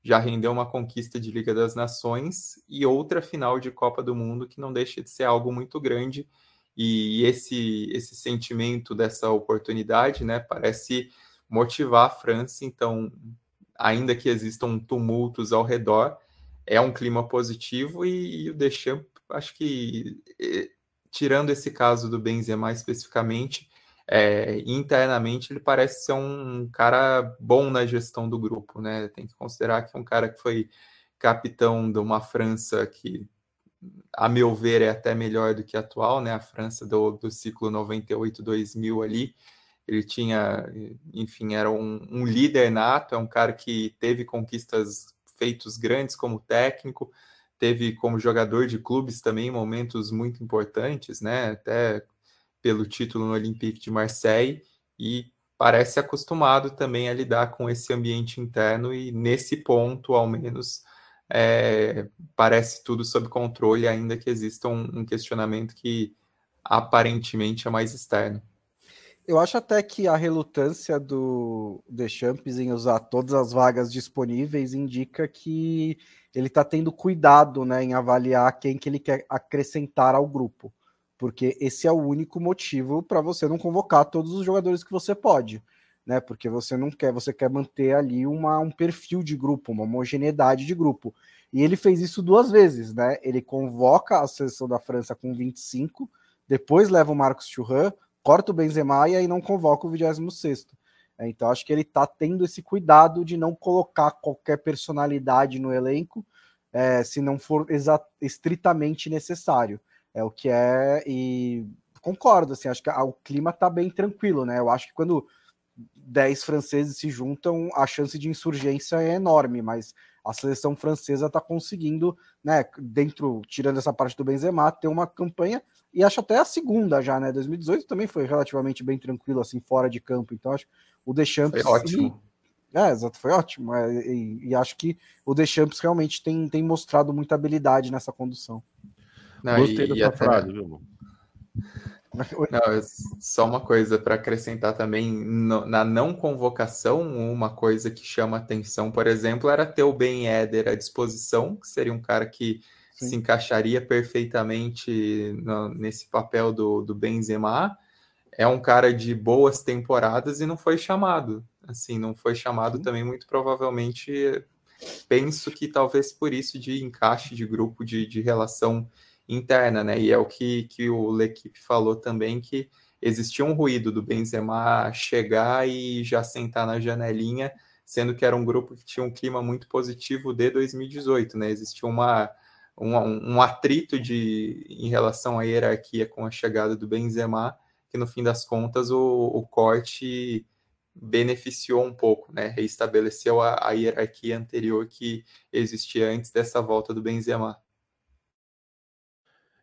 Já rendeu uma conquista de Liga das Nações e outra final de Copa do Mundo que não deixa de ser algo muito grande. E esse esse sentimento dessa oportunidade, né, parece motivar a França. Então, ainda que existam tumultos ao redor, é um clima positivo e, e o Deschamps, acho que tirando esse caso do Benzema especificamente, é, internamente ele parece ser um cara bom na gestão do grupo, né? Tem que considerar que é um cara que foi capitão de uma França que, a meu ver, é até melhor do que a atual, né? A França do, do ciclo 98-2000 ali. Ele tinha, enfim, era um, um líder nato, é um cara que teve conquistas feitos grandes como técnico, teve como jogador de clubes também momentos muito importantes, né? Até pelo título no Olympique de Marseille e parece acostumado também a lidar com esse ambiente interno e nesse ponto, ao menos, é, parece tudo sob controle, ainda que exista um, um questionamento que aparentemente é mais externo. Eu acho até que a relutância do Deschamps em usar todas as vagas disponíveis indica que ele está tendo cuidado né, em avaliar quem que ele quer acrescentar ao grupo, porque esse é o único motivo para você não convocar todos os jogadores que você pode, né? Porque você não quer, você quer manter ali uma, um perfil de grupo, uma homogeneidade de grupo. E ele fez isso duas vezes, né? Ele convoca a seleção da França com 25, depois leva o Marcos Churran, corta o Benzema e aí não convoca o 26 é, então acho que ele está tendo esse cuidado de não colocar qualquer personalidade no elenco, é, se não for estritamente necessário. É o que é e concordo, assim, acho que a, o clima está bem tranquilo, né? Eu acho que quando 10 franceses se juntam, a chance de insurgência é enorme, mas a seleção francesa está conseguindo, né, dentro, tirando essa parte do Benzema, ter uma campanha e acho até a segunda já, né? 2018 também foi relativamente bem tranquilo, assim, fora de campo. Então, acho o Deschamps. Foi ótimo. É, exato, foi ótimo. É, e, e, acho que o Deschamps realmente tem, tem mostrado muita habilidade nessa condução. Não, Gostei e, dessa frase, viu? Não, só uma coisa para acrescentar também no, na não convocação, uma coisa que chama atenção, por exemplo, era ter o Ben Eder à disposição, que seria um cara que Sim. se encaixaria perfeitamente no, nesse papel do, do Benzema. É um cara de boas temporadas e não foi chamado. Assim, não foi chamado Sim. também, muito provavelmente. Penso que talvez por isso de encaixe de grupo, de, de relação interna, né? E é o que, que o L'Equipe falou também, que existia um ruído do Benzema chegar e já sentar na janelinha, sendo que era um grupo que tinha um clima muito positivo de 2018, né? Existia uma um, um atrito de, em relação à hierarquia com a chegada do Benzema, que no fim das contas o, o corte beneficiou um pouco, né? Reestabeleceu a, a hierarquia anterior que existia antes dessa volta do Benzema.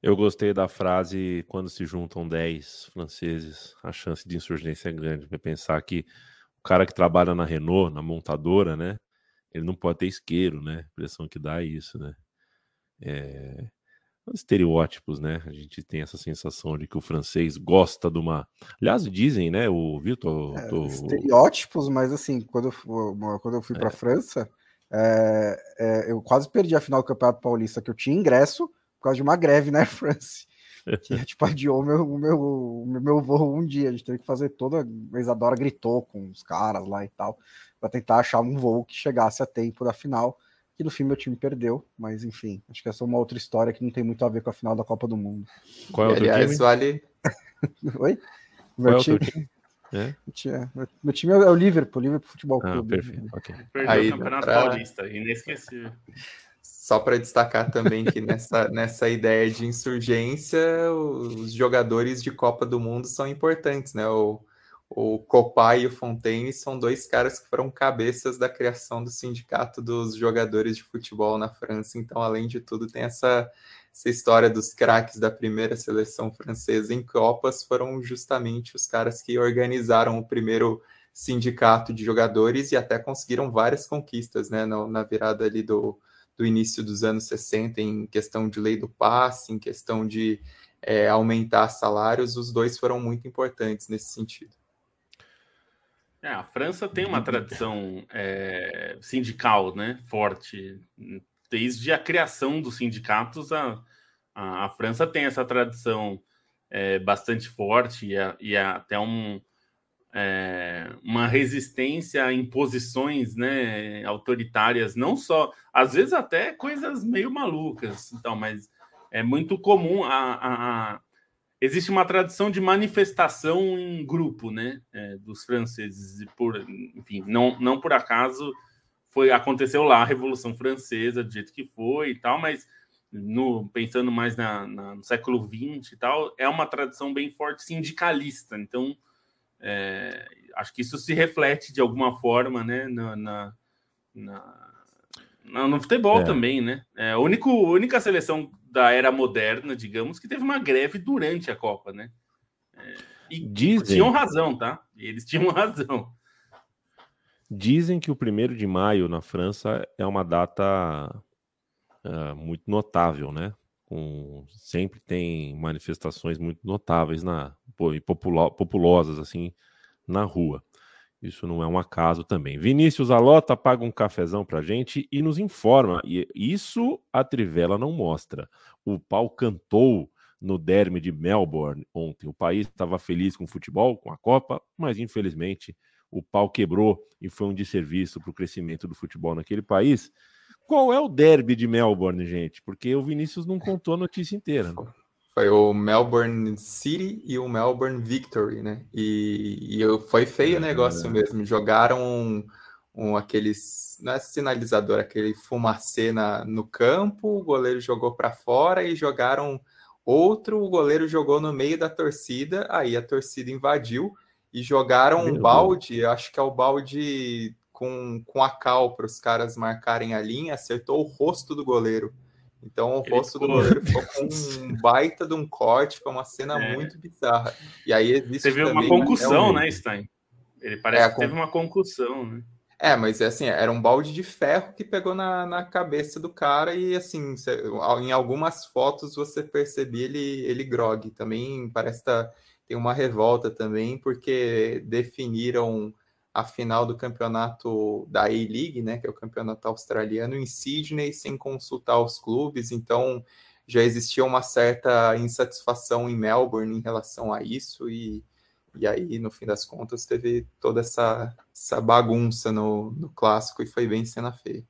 Eu gostei da frase quando se juntam 10 franceses, a chance de insurgência é grande. Vai pensar que o cara que trabalha na Renault, na montadora, né? Ele não pode ter isqueiro, né? A impressão que dá é isso, né? É... Estereótipos, né? A gente tem essa sensação de que o francês gosta de uma. Aliás, dizem, né? O Vitor. É, tô... Estereótipos, mas assim, quando eu, quando eu fui para a é. França, é, é, eu quase perdi a final do Campeonato Paulista, que eu tinha ingresso por causa de uma greve na France. Que tipo, adiou o meu, o meu, o meu voo um dia. A gente teve que fazer toda. A Isadora gritou com os caras lá e tal, para tentar achar um voo que chegasse a tempo da final. Que no fim meu time perdeu, mas enfim, acho que essa é uma outra história que não tem muito a ver com a final da Copa do Mundo. Qual é o Aliás, time? Vale... Oi? Meu Qual time? É o teu time? É? Meu, time é o Liverpool, Liverpool Futebol ah, Clube. Perfeito. Okay. Perdeu Aí, o Campeonato pra... Paulista, inesquecível. Só para destacar também que nessa, nessa ideia de insurgência, os jogadores de Copa do Mundo são importantes, né? O, o Copai e o Fontaine são dois caras que foram cabeças da criação do sindicato dos jogadores de futebol na França. Então, além de tudo, tem essa, essa história dos craques da primeira seleção francesa em Copas, foram justamente os caras que organizaram o primeiro sindicato de jogadores e até conseguiram várias conquistas, né? Na, na virada ali do do início dos anos 60 em questão de lei do passe, em questão de é, aumentar salários, os dois foram muito importantes nesse sentido. É, a França tem uma tradição é, sindical né, forte. Desde a criação dos sindicatos, a, a, a França tem essa tradição é, bastante forte e, a, e até um, é, uma resistência a imposições né, autoritárias, não só, às vezes até coisas meio malucas, então, mas é muito comum a, a, a existe uma tradição de manifestação em grupo, né, é, dos franceses, e por, enfim, não, não por acaso foi aconteceu lá a Revolução Francesa do jeito que foi e tal, mas no, pensando mais na, na, no século XX e tal, é uma tradição bem forte sindicalista, então é, acho que isso se reflete de alguma forma, né, na, na, na no futebol é. também, né? É a única, única seleção da era moderna, digamos, que teve uma greve durante a Copa, né? É, e Dizem... tinham razão, tá? Eles tinham razão. Dizem que o primeiro de maio na França é uma data uh, muito notável, né? com sempre tem manifestações muito notáveis na pô, e populo, populosas assim na rua. Isso não é um acaso também. Vinícius Alota paga um cafezão pra gente e nos informa. E isso a Trivela não mostra. O pau cantou no derby de Melbourne ontem. O país estava feliz com o futebol, com a Copa, mas infelizmente o pau quebrou e foi um desserviço para o crescimento do futebol naquele país. Qual é o derby de Melbourne, gente? Porque o Vinícius não contou a notícia inteira. Né? Foi o Melbourne City e o Melbourne Victory, né? E, e foi feio o negócio mesmo. Jogaram um, um, aqueles. Não é sinalizador, aquele fumacê na, no campo, o goleiro jogou para fora e jogaram outro, o goleiro jogou no meio da torcida, aí a torcida invadiu e jogaram um balde, acho que é o balde com, com a cal para os caras marcarem a linha, acertou o rosto do goleiro. Então o rosto ficou... do goleiro ficou com um baita de um corte, foi uma cena é. muito bizarra. E aí existe Teve uma concussão, né, Stein? Ele parece é, que teve uma concussão, né? É, mas é assim, era um balde de ferro que pegou na, na cabeça do cara e assim, em algumas fotos você percebia ele, ele grog. Também parece que tá, tem uma revolta também, porque definiram a final do campeonato da A-League, né, que é o campeonato australiano, em Sydney, sem consultar os clubes, então já existia uma certa insatisfação em Melbourne em relação a isso, e, e aí, no fim das contas, teve toda essa, essa bagunça no, no clássico e foi bem cena feia.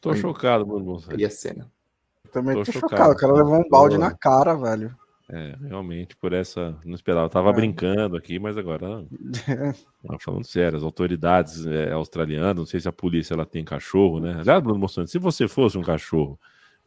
Tô foi, chocado, Bruno. E a cena. Também tô, tô chocado. chocado. O cara levou um balde na cara, velho. É, realmente, por essa. Não esperava. Eu tava é. brincando aqui, mas agora. falando sério, as autoridades é, australianas, não sei se a polícia ela tem cachorro, né? Aliás, Bruno Mostrando, se você fosse um cachorro.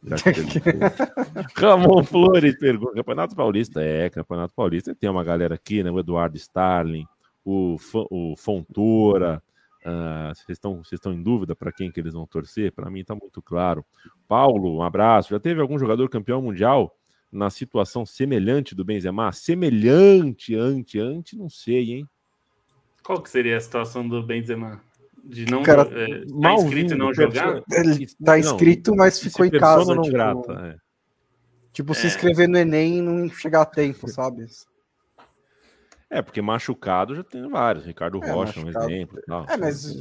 Ramon Flores pergunta: Campeonato Paulista? É, Campeonato Paulista. Tem uma galera aqui, né? O Eduardo Starling, o, o Fontoura. Uh, vocês, estão, vocês estão em dúvida para quem que eles vão torcer? Para mim está muito claro. Paulo, um abraço. Já teve algum jogador campeão mundial na situação semelhante do Benzema? Semelhante, ante, ante, não sei, hein? Qual que seria a situação do Benzema? De não Cara, é, tá inscrito e não jogar? Ele tá inscrito, não, mas ficou em casa. Não tipo, grata, é. tipo se é. inscrever no Enem e não chegar a tempo, sabe? É, porque machucado já tem vários. Ricardo é, Rocha, machucado. um exemplo. Não, é, mas.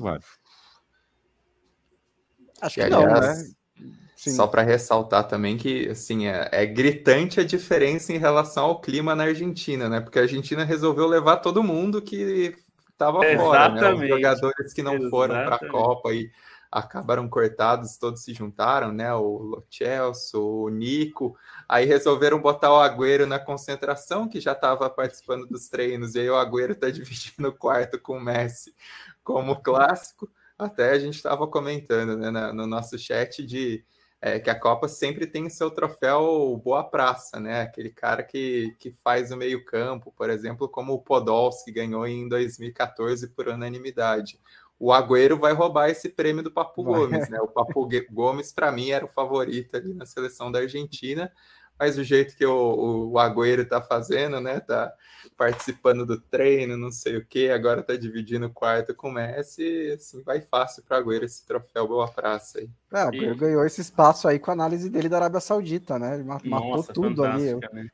Acho que e, não, aliás, né? Sim. Só para ressaltar também que assim é, é, gritante a diferença em relação ao clima na Argentina, né? Porque a Argentina resolveu levar todo mundo que estava fora, né? Os jogadores que não Exatamente. foram para a Copa e acabaram cortados, todos se juntaram, né? O Celso, o Nico, aí resolveram botar o Agüero na concentração, que já estava participando dos treinos, e aí o Agüero está dividindo o quarto com o Messi como clássico. Até a gente estava comentando né, no nosso chat de é, que a Copa sempre tem seu troféu boa praça, né? Aquele cara que, que faz o meio campo, por exemplo, como o Podolski ganhou em 2014 por unanimidade. O Agüero vai roubar esse prêmio do Papo. Gomes, né? O Papo Gomes, para mim, era o favorito ali na seleção da Argentina, mas o jeito que o, o Agüero tá fazendo, né? Tá participando do treino, não sei o que, agora tá dividindo o quarto com o Messi, assim, vai fácil para Agüero esse troféu Boa Praça aí. É, o Agüero e... ganhou esse espaço aí com a análise dele da Arábia Saudita, né? Ele matou Nossa, tudo ali. Né?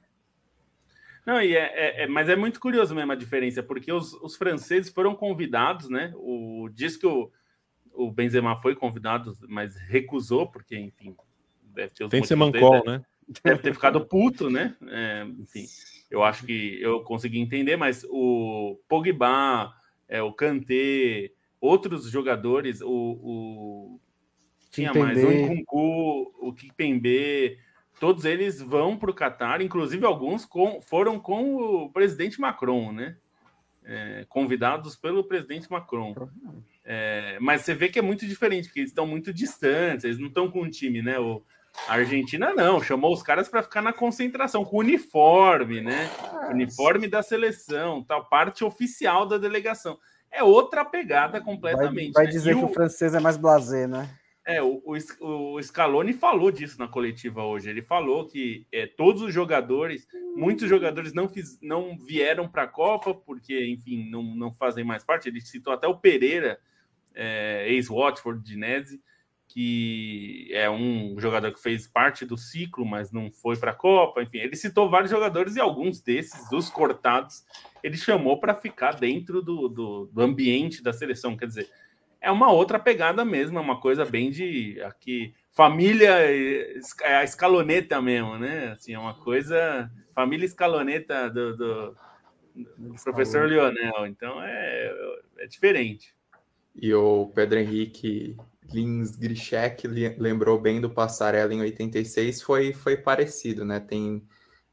Não, e é, é, é, mas é muito curioso mesmo a diferença, porque os, os franceses foram convidados, né? O diz que o, o Benzema foi convidado, mas recusou, porque, enfim, deve ter os Tem que ser mancol, né? Deve ter ficado puto, né? É, enfim, eu acho que eu consegui entender, mas o Pogba, é, o Kanté, outros jogadores, o, o tinha mais o Nkunku, o Kipembe, todos eles vão para o Catar, inclusive alguns com, foram com o presidente Macron, né? É, convidados pelo presidente Macron. É, mas você vê que é muito diferente, porque eles estão muito distantes, eles não estão com um time, né? O, a Argentina não, chamou os caras para ficar na concentração, com uniforme, né? Uniforme da seleção, tal, parte oficial da delegação. É outra pegada completamente. Vai, vai né? dizer que o... o francês é mais blasé, né? É, o, o, o Scaloni falou disso na coletiva hoje. Ele falou que é, todos os jogadores, muitos jogadores não, fiz, não vieram para a Copa porque, enfim, não, não fazem mais parte. Ele citou até o Pereira, é, ex-Watford de Nese, que é um jogador que fez parte do ciclo, mas não foi para a Copa. Enfim, ele citou vários jogadores e alguns desses, dos cortados, ele chamou para ficar dentro do, do, do, ambiente da seleção. Quer dizer, é uma outra pegada mesmo, é uma coisa bem de aqui família, é a escaloneta mesmo, né? Assim, é uma coisa família escaloneta do, do, do professor Lionel. Então é, é diferente. E o Pedro Henrique Lins Grishek lembrou bem do Passarela em 86, foi, foi parecido, né? Tem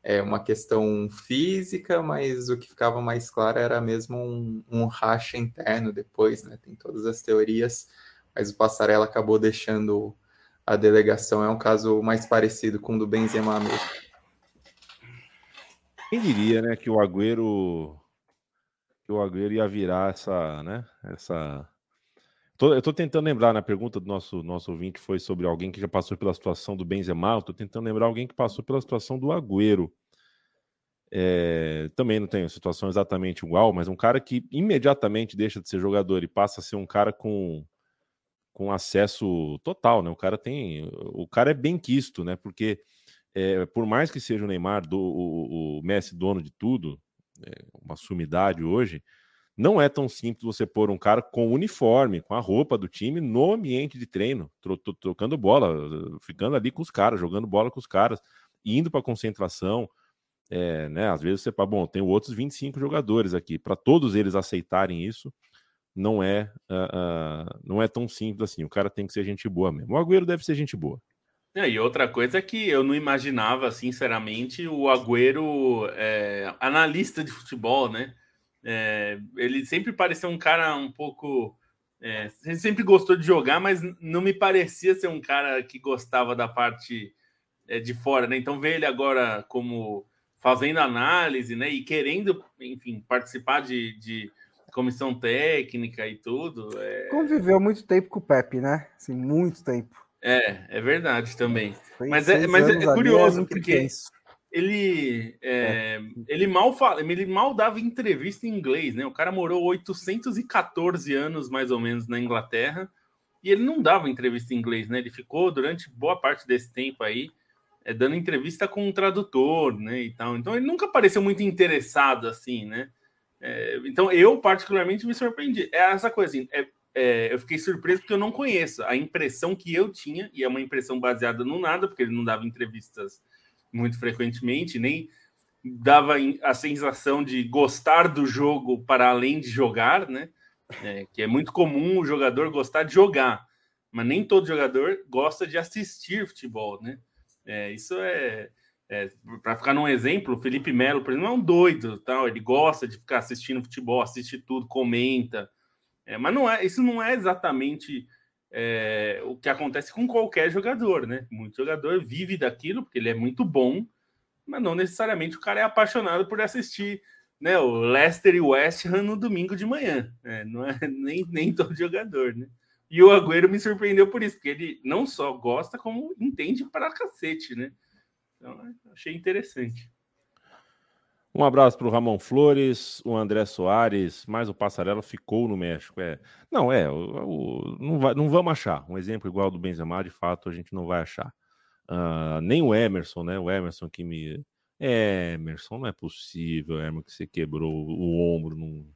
é, uma questão física, mas o que ficava mais claro era mesmo um, um racha interno depois, né? Tem todas as teorias, mas o Passarela acabou deixando a delegação. É um caso mais parecido com o do Benzema mesmo. Quem diria, né, que o Agüero que o Agüero ia virar essa, né, essa Tô, eu tô tentando lembrar, na pergunta do nosso, nosso ouvinte foi sobre alguém que já passou pela situação do Benzema, eu tô tentando lembrar alguém que passou pela situação do Agüero. É, também não tem uma situação exatamente igual, mas um cara que imediatamente deixa de ser jogador e passa a ser um cara com, com acesso total, né? O cara tem, o cara é bem quisto, né? Porque é, por mais que seja o Neymar, do, o, o Messi dono de tudo, é, uma sumidade hoje, não é tão simples você pôr um cara com uniforme, com a roupa do time, no ambiente de treino, tro trocando bola, ficando ali com os caras, jogando bola com os caras, indo para concentração. É, né, às vezes você fala, bom, tem outros 25 jogadores aqui, para todos eles aceitarem isso, não é uh, uh, não é tão simples assim. O cara tem que ser gente boa mesmo. O Agüero deve ser gente boa. É, e outra coisa é que eu não imaginava, sinceramente, o Agüero é, analista de futebol, né? É, ele sempre pareceu um cara um pouco. É, ele sempre gostou de jogar, mas não me parecia ser um cara que gostava da parte é, de fora, né? Então ver ele agora como fazendo análise, né? E querendo, enfim, participar de, de comissão técnica e tudo. É... Conviveu muito tempo com o Pepe, né? Assim, muito tempo. É, é verdade também. mas é, mas é, é curioso, porque intenso. Ele, é, é. ele, mal fala, ele mal dava entrevista em inglês, né? O cara morou 814 anos, mais ou menos, na Inglaterra, e ele não dava entrevista em inglês, né? Ele ficou durante boa parte desse tempo aí é, dando entrevista com um tradutor, né? E tal. Então ele nunca pareceu muito interessado assim, né? É, então eu particularmente me surpreendi. É essa coisa assim, é, é, eu fiquei surpreso porque eu não conheço. A impressão que eu tinha, e é uma impressão baseada no nada, porque ele não dava entrevistas muito frequentemente, nem dava a sensação de gostar do jogo para além de jogar, né? É, que é muito comum o jogador gostar de jogar, mas nem todo jogador gosta de assistir futebol, né? É, isso é, é para ficar num exemplo, o Felipe Melo, por exemplo, é um doido, tal. Ele gosta de ficar assistindo futebol, assiste tudo, comenta. É, mas não é, isso não é exatamente é, o que acontece com qualquer jogador, né? Muito jogador vive daquilo porque ele é muito bom, mas não necessariamente o cara é apaixonado por assistir né, o Leicester e West Ham no domingo de manhã. Né? Não é nem, nem todo jogador, né? E o Agüero me surpreendeu por isso, porque ele não só gosta, como entende para cacete, né? Então, achei interessante. Um abraço para o Ramon Flores, o André Soares, mas o Passarela ficou no México. É, não, é, o, o, não, vai, não vamos achar. Um exemplo igual do Benzema, de fato, a gente não vai achar. Uh, nem o Emerson, né? O Emerson que me. É, Emerson, não é possível, Emerson, que você quebrou o ombro num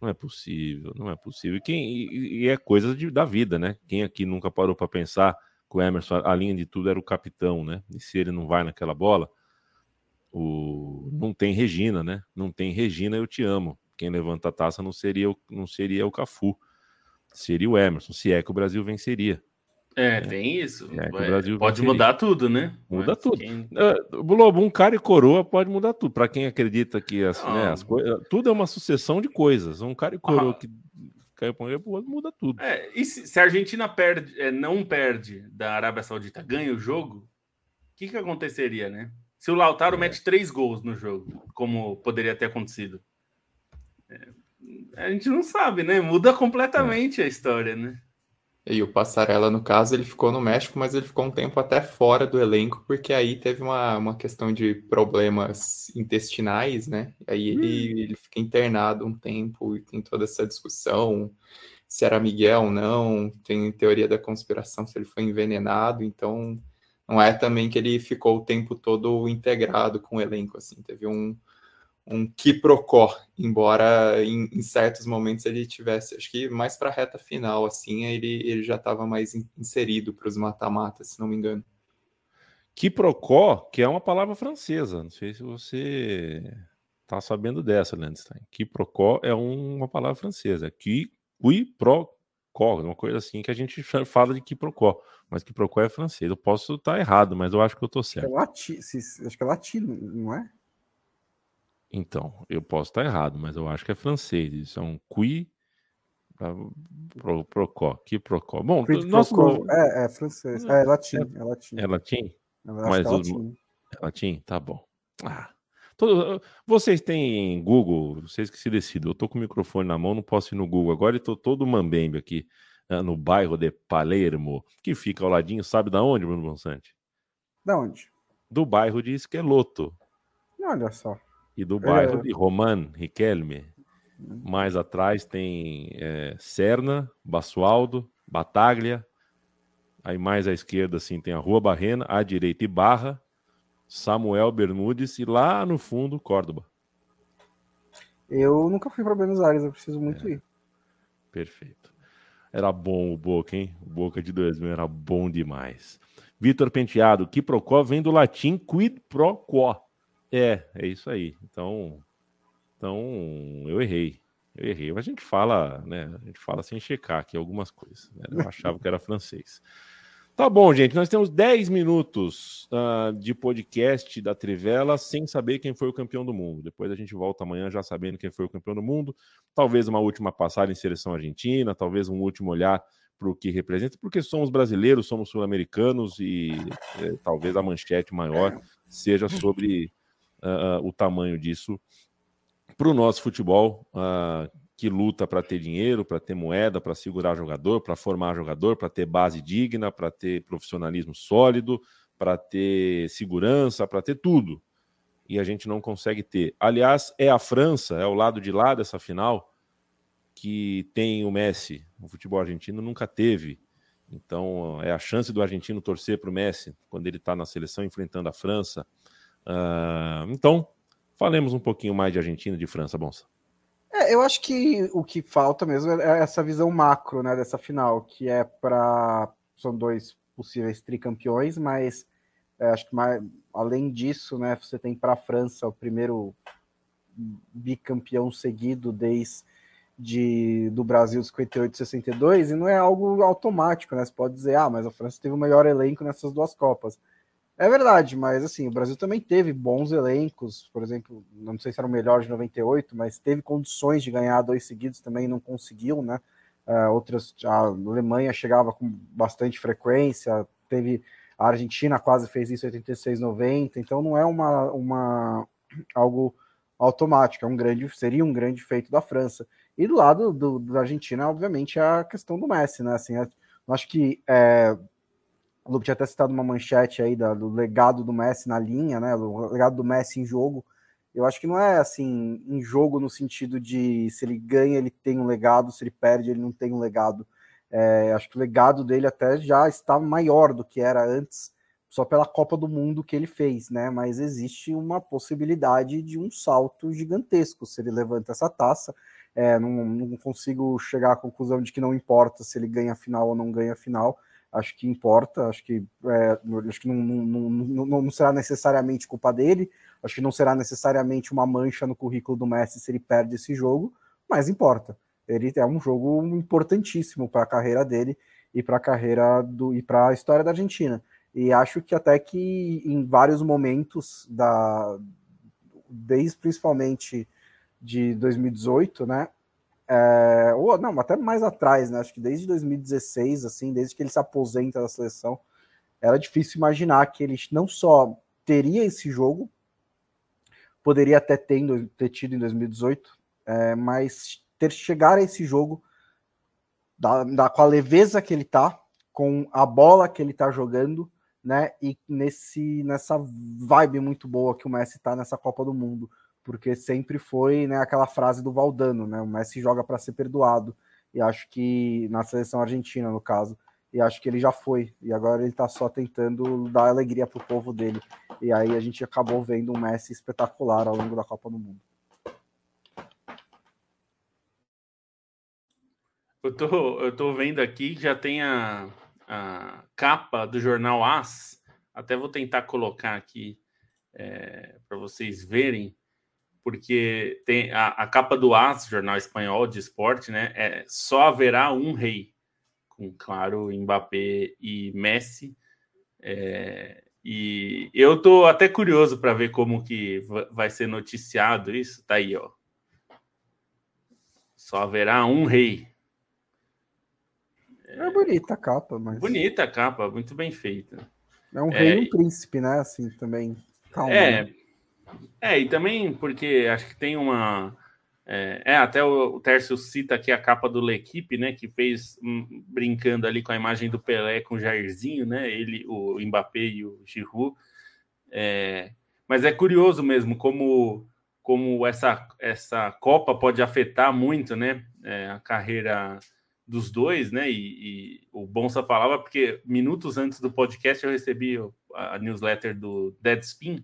não é possível, não é possível. E, quem, e, e é coisa de, da vida, né? Quem aqui nunca parou para pensar que o Emerson, além de tudo, era o capitão, né? E se ele não vai naquela bola, o... não tem Regina, né? Não tem Regina, eu te amo. Quem levanta a taça não seria, o... não seria o Cafu, seria o Emerson, se é que o Brasil venceria. É, tem isso. É, pode mudar tudo, né? Muda Mas tudo. Quem... Uh, Lobo, um cara e coroa pode mudar tudo. Para quem acredita que as, né, as coisas, tudo é uma sucessão de coisas. Um cara e coroa ah. que caiu para o muda tudo. É, e se, se, a Argentina perde, é, não perde da Arábia Saudita, ganha o jogo, o que, que aconteceria, né? Se o Lautaro é. mete três gols no jogo, como poderia ter acontecido. É, a gente não sabe, né? Muda completamente a história, né? E o Passarela, no caso, ele ficou no México, mas ele ficou um tempo até fora do elenco, porque aí teve uma, uma questão de problemas intestinais, né? Aí hum. ele, ele fica internado um tempo e tem toda essa discussão se era Miguel ou não, tem teoria da conspiração se ele foi envenenado, então não é também que ele ficou o tempo todo integrado com o elenco, assim, teve um, um quiprocó, embora em, em, certos momentos ele tivesse, acho que mais para a reta final, assim, ele, ele já estava mais inserido para os mata-matas, se não me engano. Quiprocó, que é uma palavra francesa, não sei se você está sabendo dessa, Landstein. Quiprocó é um, uma palavra francesa, qui, quiprocó, uma coisa assim que a gente fala de quiprocó, mas quiprocó é francês. Eu posso estar errado, mas eu acho que eu estou certo. É lati, acho que é latino, não é? Então, eu posso estar errado, mas eu acho que é francês. Isso é um qui pro, procó, qui procó. Bom, Quid nosso é, é francês, é, é latim, é latim. É latim? Mas é latim. É latim, tá bom. Ah, todo, vocês têm Google, vocês que se decidem. Eu tô com o microfone na mão, não posso ir no Google agora e tô todo mambembe aqui no bairro de Palermo, que fica ao ladinho, sabe da onde, Bruno Bonsante? Da onde? Do bairro de Esqueloto. Olha só e do bairro é. de Roman Riquelme. Mais atrás tem é, Serna, Basualdo, Bataglia. Aí mais à esquerda assim tem a Rua Barrena, à direita Ibarra, Samuel Bermudes e lá no fundo Córdoba. Eu nunca fui para Buenos Aires, eu preciso muito é. ir. Perfeito. Era bom o Boca, hein? O Boca de 2000 era bom demais. Vitor Penteado, que procó vem do latim quid pro quo, é, é isso aí. Então, então eu errei. Eu errei. Mas a gente fala, né? A gente fala sem checar aqui algumas coisas. Né? Eu achava que era francês. Tá bom, gente. Nós temos 10 minutos uh, de podcast da Trivela sem saber quem foi o campeão do mundo. Depois a gente volta amanhã já sabendo quem foi o campeão do mundo. Talvez uma última passagem em seleção argentina, talvez um último olhar para o que representa, porque somos brasileiros, somos sul-americanos e é, talvez a manchete maior seja sobre uh, o tamanho disso para o nosso futebol, uh, que luta para ter dinheiro, para ter moeda, para segurar jogador, para formar jogador, para ter base digna, para ter profissionalismo sólido, para ter segurança, para ter tudo. E a gente não consegue ter. Aliás, é a França, é o lado de lá dessa final que tem o Messi. O futebol argentino nunca teve. Então, é a chance do argentino torcer para o Messi quando ele está na seleção enfrentando a França. Uh, então, falemos um pouquinho mais de Argentina e de França, Bonsa. É, eu acho que o que falta mesmo é essa visão macro né, dessa final, que é para. São dois possíveis tricampeões, mas é, acho que mais, além disso, né, você tem para a França o primeiro bicampeão seguido desde de, do Brasil 58 62, e não é algo automático, né? Você pode dizer, ah, mas a França teve o melhor elenco nessas duas Copas. É verdade, mas assim, o Brasil também teve bons elencos, por exemplo, não sei se era o melhor de 98, mas teve condições de ganhar dois seguidos também, não conseguiu, né? Uh, outras, a Alemanha chegava com bastante frequência, teve a Argentina quase fez isso em 86, 90, então não é uma, uma algo automático, é um grande, seria um grande feito da França. E do lado do, da Argentina, obviamente, é a questão do Messi, né? Assim, eu acho que é, o tinha até citado uma manchete aí da, do legado do Messi na linha, né? O legado do Messi em jogo. Eu acho que não é assim em jogo no sentido de se ele ganha, ele tem um legado, se ele perde, ele não tem um legado. É, acho que o legado dele até já está maior do que era antes, só pela Copa do Mundo que ele fez, né? Mas existe uma possibilidade de um salto gigantesco se ele levanta essa taça. É, não, não consigo chegar à conclusão de que não importa se ele ganha a final ou não ganha a final acho que importa, acho que, é, acho que não, não, não, não, será necessariamente culpa dele, acho que não será necessariamente uma mancha no currículo do Messi se ele perde esse jogo, mas importa. Ele é um jogo importantíssimo para a carreira dele e para a carreira do e para a história da Argentina. E acho que até que em vários momentos da desde principalmente de 2018, né, é, ou não, até mais atrás, né? Acho que desde 2016, assim, desde que ele se aposenta da seleção, era difícil imaginar que ele não só teria esse jogo, poderia até ter, ter tido em 2018, é, mas ter chegar a esse jogo da, da, com a leveza que ele tá, com a bola que ele tá jogando, né? E nesse, nessa vibe muito boa que o Messi tá nessa Copa do Mundo porque sempre foi né, aquela frase do Valdano, né? O Messi joga para ser perdoado. E acho que na seleção argentina, no caso, e acho que ele já foi. E agora ele está só tentando dar alegria para o povo dele. E aí a gente acabou vendo um Messi espetacular ao longo da Copa do Mundo. Eu tô, eu tô vendo aqui já tem a, a capa do jornal As. Até vou tentar colocar aqui é, para vocês verem porque tem a, a capa do AS, jornal espanhol de esporte, né? É só haverá um rei, com claro Mbappé e Messi. É, e eu tô até curioso para ver como que vai ser noticiado isso. Tá aí, ó. Só haverá um rei. É, é bonita a capa, mas. Bonita a capa, muito bem feita. É um rei e um príncipe, né? Assim, também. Calma. É, né? É, e também porque acho que tem uma. É, é até o, o Tércio cita aqui a capa do L'Equipe, né? Que fez um, brincando ali com a imagem do Pelé com o Jairzinho, né? Ele, o Mbappé e o Giroud. É, mas é curioso mesmo como, como essa, essa Copa pode afetar muito, né? É, a carreira dos dois, né? E, e, o Bonsa falava porque minutos antes do podcast eu recebi a newsletter do Deadspin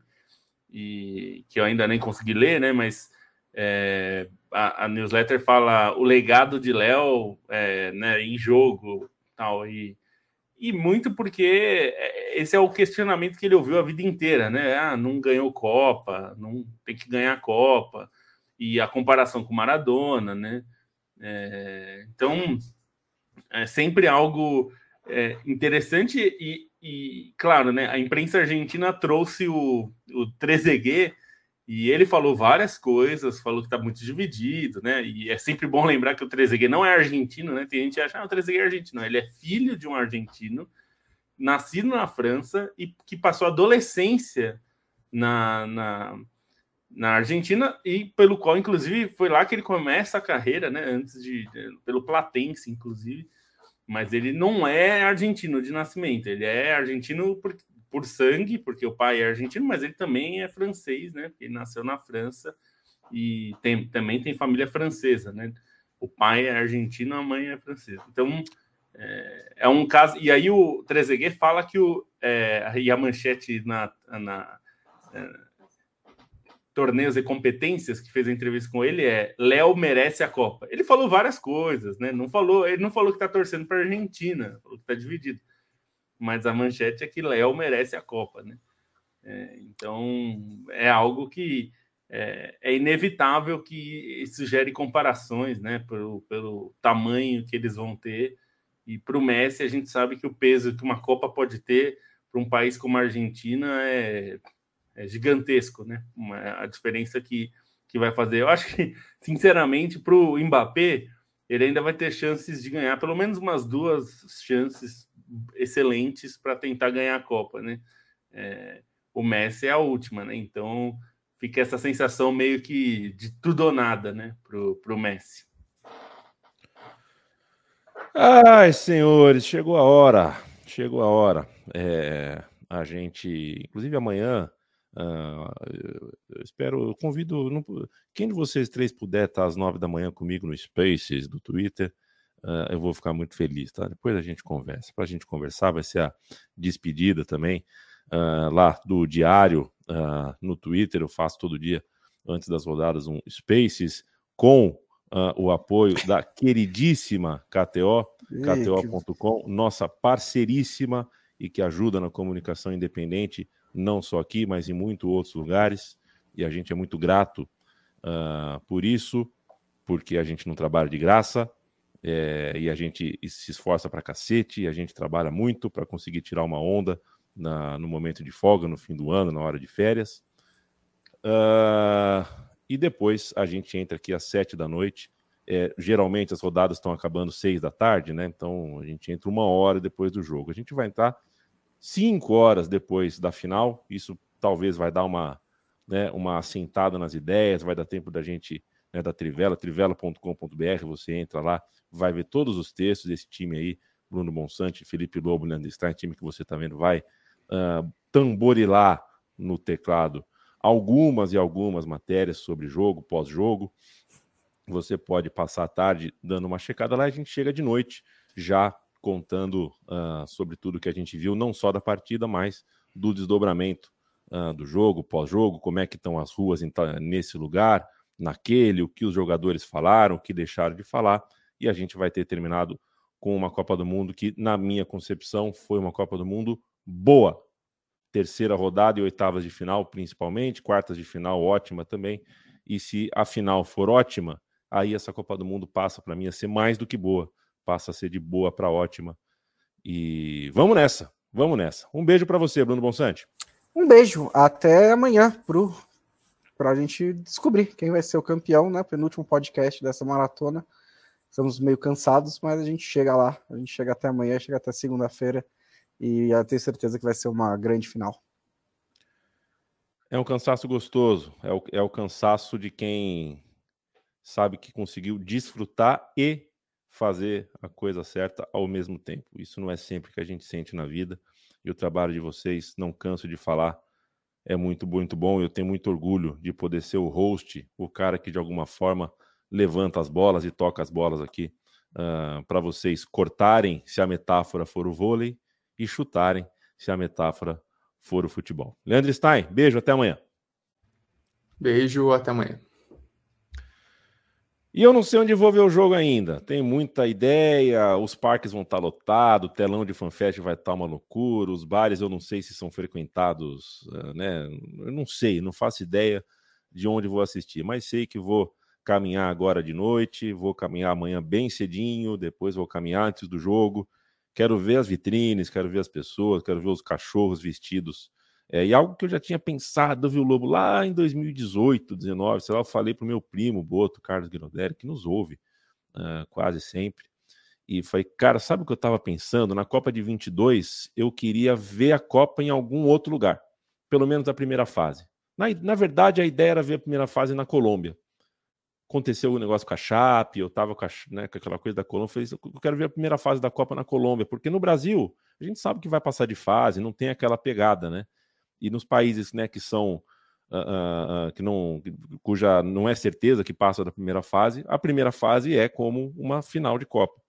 e que eu ainda nem consegui ler, né? Mas é, a, a, newsletter fala o legado de Léo é, né, em jogo tal e e muito porque esse é o questionamento que ele ouviu a vida inteira, né? Ah, não ganhou Copa, não tem que ganhar Copa e a comparação com Maradona, né? É, então é sempre algo é, interessante e, e, claro, né, a imprensa argentina trouxe o, o Trezeguet e ele falou várias coisas, falou que está muito dividido, né? E é sempre bom lembrar que o Trezeguet não é argentino, né? Tem gente que acha, ah, o Trezeguet é argentino. Ele é filho de um argentino, nascido na França e que passou a adolescência na, na, na Argentina e pelo qual, inclusive, foi lá que ele começa a carreira, né? Antes de. pelo Platense, inclusive. Mas ele não é argentino de nascimento, ele é argentino por, por sangue, porque o pai é argentino, mas ele também é francês, né? Ele nasceu na França e tem, também tem família francesa, né? O pai é argentino, a mãe é francesa. Então, é, é um caso. E aí o Trezeguet fala que o. É, e a manchete na, na é, torneios e competências que fez a entrevista com ele é Léo merece a Copa. Ele falou várias coisas, né? Não falou, ele não falou que está torcendo para Argentina, falou que está dividido. Mas a manchete é que Léo merece a Copa, né? É, então é algo que é, é, inevitável que isso gere comparações, né? Pelo, pelo tamanho que eles vão ter. E para o Messi, a gente sabe que o peso que uma Copa pode ter para um país como a Argentina é é gigantesco, né? Uma, a diferença que, que vai fazer. Eu acho que, sinceramente, para o Mbappé, ele ainda vai ter chances de ganhar pelo menos umas duas chances excelentes para tentar ganhar a Copa, né? É, o Messi é a última, né? Então fica essa sensação meio que de tudo ou nada, né? Pro, pro Messi. Ai, senhores, chegou a hora. Chegou a hora. É, a gente, inclusive amanhã, Uh, eu espero, eu convido. Não, quem de vocês três puder estar às nove da manhã comigo no Spaces do Twitter, uh, eu vou ficar muito feliz, tá? Depois a gente conversa. Para a gente conversar, vai ser a despedida também uh, lá do diário no Twitter. Eu faço todo dia, antes das rodadas, um Spaces com o apoio da queridíssima KTO, KTO.com, nossa parceiríssima e que ajuda na comunicação independente não só aqui, mas em muitos outros lugares, e a gente é muito grato uh, por isso, porque a gente não trabalha de graça, é, e a gente se esforça para cacete, e a gente trabalha muito para conseguir tirar uma onda na, no momento de folga, no fim do ano, na hora de férias. Uh, e depois a gente entra aqui às sete da noite. É, geralmente as rodadas estão acabando seis da tarde, né? Então a gente entra uma hora depois do jogo. A gente vai entrar cinco horas depois da final. Isso talvez vai dar uma, né, uma assentada nas ideias, vai dar tempo da gente, né, da Trivela, trivela.com.br, você entra lá, vai ver todos os textos desse time aí, Bruno Bonsante, Felipe Lobo, Leandro Stein, time que você está vendo, vai uh, tamborilar no teclado algumas e algumas matérias sobre jogo, pós-jogo. Você pode passar a tarde dando uma checada lá, a gente chega de noite já contando uh, sobre tudo que a gente viu, não só da partida, mas do desdobramento uh, do jogo, pós-jogo, como é que estão as ruas em, nesse lugar, naquele, o que os jogadores falaram, o que deixaram de falar, e a gente vai ter terminado com uma Copa do Mundo que, na minha concepção, foi uma Copa do Mundo boa. Terceira rodada e oitavas de final, principalmente, quartas de final ótima também. E se a final for ótima, aí essa Copa do Mundo passa para mim a ser mais do que boa passa a ser de boa para ótima. E vamos nessa, vamos nessa. Um beijo para você, Bruno Bonsante. Um beijo, até amanhã para a gente descobrir quem vai ser o campeão, né? Penúltimo podcast dessa maratona. Estamos meio cansados, mas a gente chega lá, a gente chega até amanhã, chega até segunda-feira e eu tenho certeza que vai ser uma grande final. É um cansaço gostoso, é o, é o cansaço de quem sabe que conseguiu desfrutar e fazer a coisa certa ao mesmo tempo. Isso não é sempre que a gente sente na vida. E o trabalho de vocês, não canso de falar, é muito, muito bom. Eu tenho muito orgulho de poder ser o host, o cara que de alguma forma levanta as bolas e toca as bolas aqui uh, para vocês cortarem se a metáfora for o vôlei e chutarem se a metáfora for o futebol. Leandro Stein, beijo, até amanhã. Beijo, até amanhã. E eu não sei onde vou ver o jogo ainda. Tem muita ideia, os parques vão estar lotados, o telão de fanfest vai estar uma loucura, os bares eu não sei se são frequentados, eh, né? Eu não sei, não faço ideia de onde vou assistir, mas sei que vou caminhar agora de noite, vou caminhar amanhã bem cedinho, depois vou caminhar antes do jogo. Quero ver as vitrines, quero ver as pessoas, quero ver os cachorros vestidos é, e algo que eu já tinha pensado, viu, Lobo, lá em 2018, 19, sei lá, eu falei para o meu primo, Boto, Carlos Grondelli, que nos ouve uh, quase sempre. E falei, cara, sabe o que eu estava pensando? Na Copa de 22, eu queria ver a Copa em algum outro lugar, pelo menos a primeira fase. Na, na verdade, a ideia era ver a primeira fase na Colômbia. Aconteceu o um negócio com a Chape, eu estava com, né, com, aquela coisa da Colômbia, falei, eu quero ver a primeira fase da Copa na Colômbia, porque no Brasil a gente sabe que vai passar de fase, não tem aquela pegada, né? E nos países né, que são uh, uh, que não, cuja não é certeza que passa da primeira fase, a primeira fase é como uma final de Copa.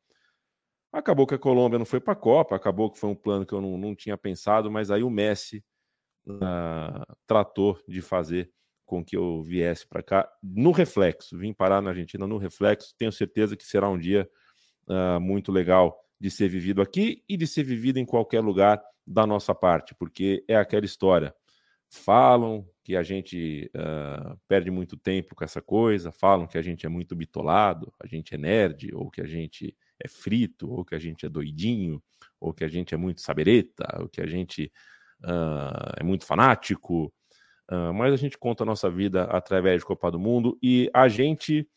Acabou que a Colômbia não foi para a Copa, acabou que foi um plano que eu não, não tinha pensado, mas aí o Messi uh, tratou de fazer com que eu viesse para cá no reflexo. Vim parar na Argentina no reflexo. Tenho certeza que será um dia muito legal de ser vivido aqui e de ser vivido em qualquer lugar da nossa parte, porque é aquela história. Falam que a gente uh, perde muito tempo com essa coisa, falam que a gente é muito bitolado, a gente é nerd, ou que a gente é frito, ou que a gente é doidinho, ou que a gente é muito sabereta, ou que a gente uh, é muito fanático. Uh, mas a gente conta a nossa vida através de Copa do Mundo e a gente.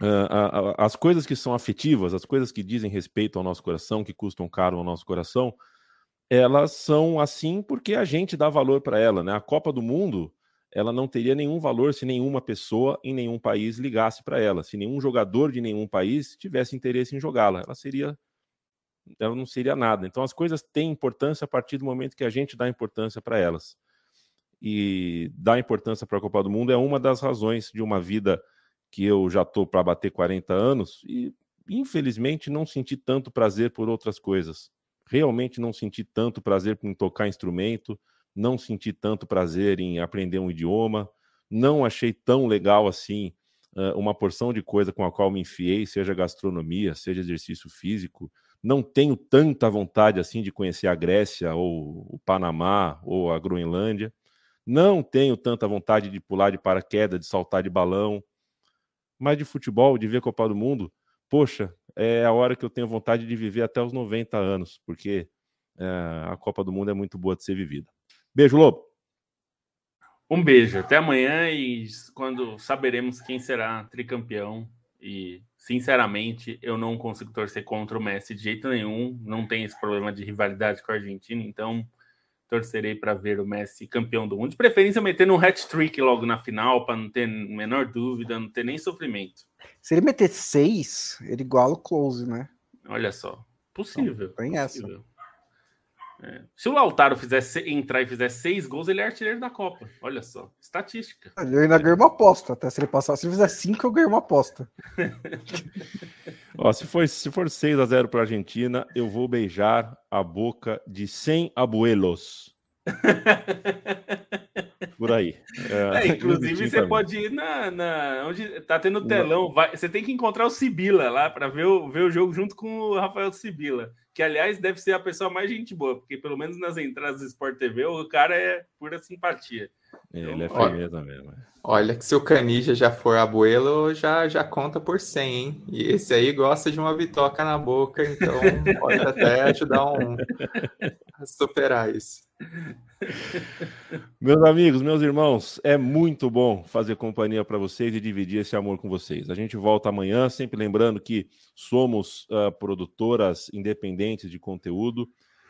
Uh, as coisas que são afetivas, as coisas que dizem respeito ao nosso coração, que custam caro ao nosso coração, elas são assim porque a gente dá valor para ela, né? A Copa do Mundo, ela não teria nenhum valor se nenhuma pessoa em nenhum país ligasse para ela, se nenhum jogador de nenhum país tivesse interesse em jogá-la, ela seria ela não seria nada. Então as coisas têm importância a partir do momento que a gente dá importância para elas. E dar importância para a Copa do Mundo é uma das razões de uma vida que eu já estou para bater 40 anos e infelizmente não senti tanto prazer por outras coisas realmente não senti tanto prazer em tocar instrumento, não senti tanto prazer em aprender um idioma, não achei tão legal assim uma porção de coisa com a qual me enfiei, seja gastronomia, seja exercício físico. Não tenho tanta vontade assim de conhecer a Grécia ou o Panamá ou a Groenlândia. Não tenho tanta vontade de pular de paraquedas, de saltar de balão. Mas de futebol, de ver Copa do Mundo, poxa, é a hora que eu tenho vontade de viver até os 90 anos, porque é, a Copa do Mundo é muito boa de ser vivida. Beijo, Lobo. Um beijo, até amanhã e quando saberemos quem será tricampeão. E, sinceramente, eu não consigo torcer contra o Messi de jeito nenhum. Não tem esse problema de rivalidade com a Argentina, então torcerei para ver o Messi campeão do mundo. De preferência, metendo um hat-trick logo na final, para não ter menor dúvida, não ter nem sofrimento. Se ele meter seis, ele iguala o close, né? Olha só. Possível. Então, tem possível. essa. É. Se o Lautaro fizesse, entrar e fizer seis gols, ele é artilheiro da Copa. Olha só, estatística. Eu ainda ganho uma aposta, até se ele passar. Se ele fizer cinco, eu ganho uma aposta. Ó, se, for, se for 6 a 0 para a Argentina, eu vou beijar a boca de 100 abuelos. Por aí. É, é, inclusive, você pode ir na, na, onde tá tendo telão. Vai, você tem que encontrar o Sibila lá para ver o, ver o jogo junto com o Rafael Sibila que aliás deve ser a pessoa mais gente boa, porque pelo menos nas entradas do Sport TV o cara é pura simpatia. Ele é firmeza mesmo. É. Olha que se o Canija já for abuelo, já, já conta por 100, hein? E esse aí gosta de uma bitoca na boca, então pode até ajudar um, a superar isso. Meus amigos, meus irmãos, é muito bom fazer companhia para vocês e dividir esse amor com vocês. A gente volta amanhã, sempre lembrando que somos uh, produtoras independentes de conteúdo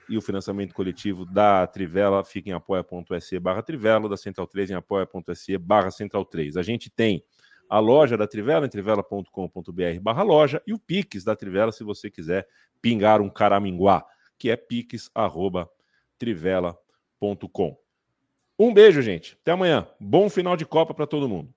e o financiamento coletivo da Trivela fica em apoia.se barra Trivela, da Central 3 em apoia.se barra Central 3. A gente tem a loja da Trivela em trivela.com.br barra loja e o Pix da Trivela se você quiser pingar um caraminguá, que é pix trivela.com. Um beijo, gente. Até amanhã. Bom final de Copa para todo mundo.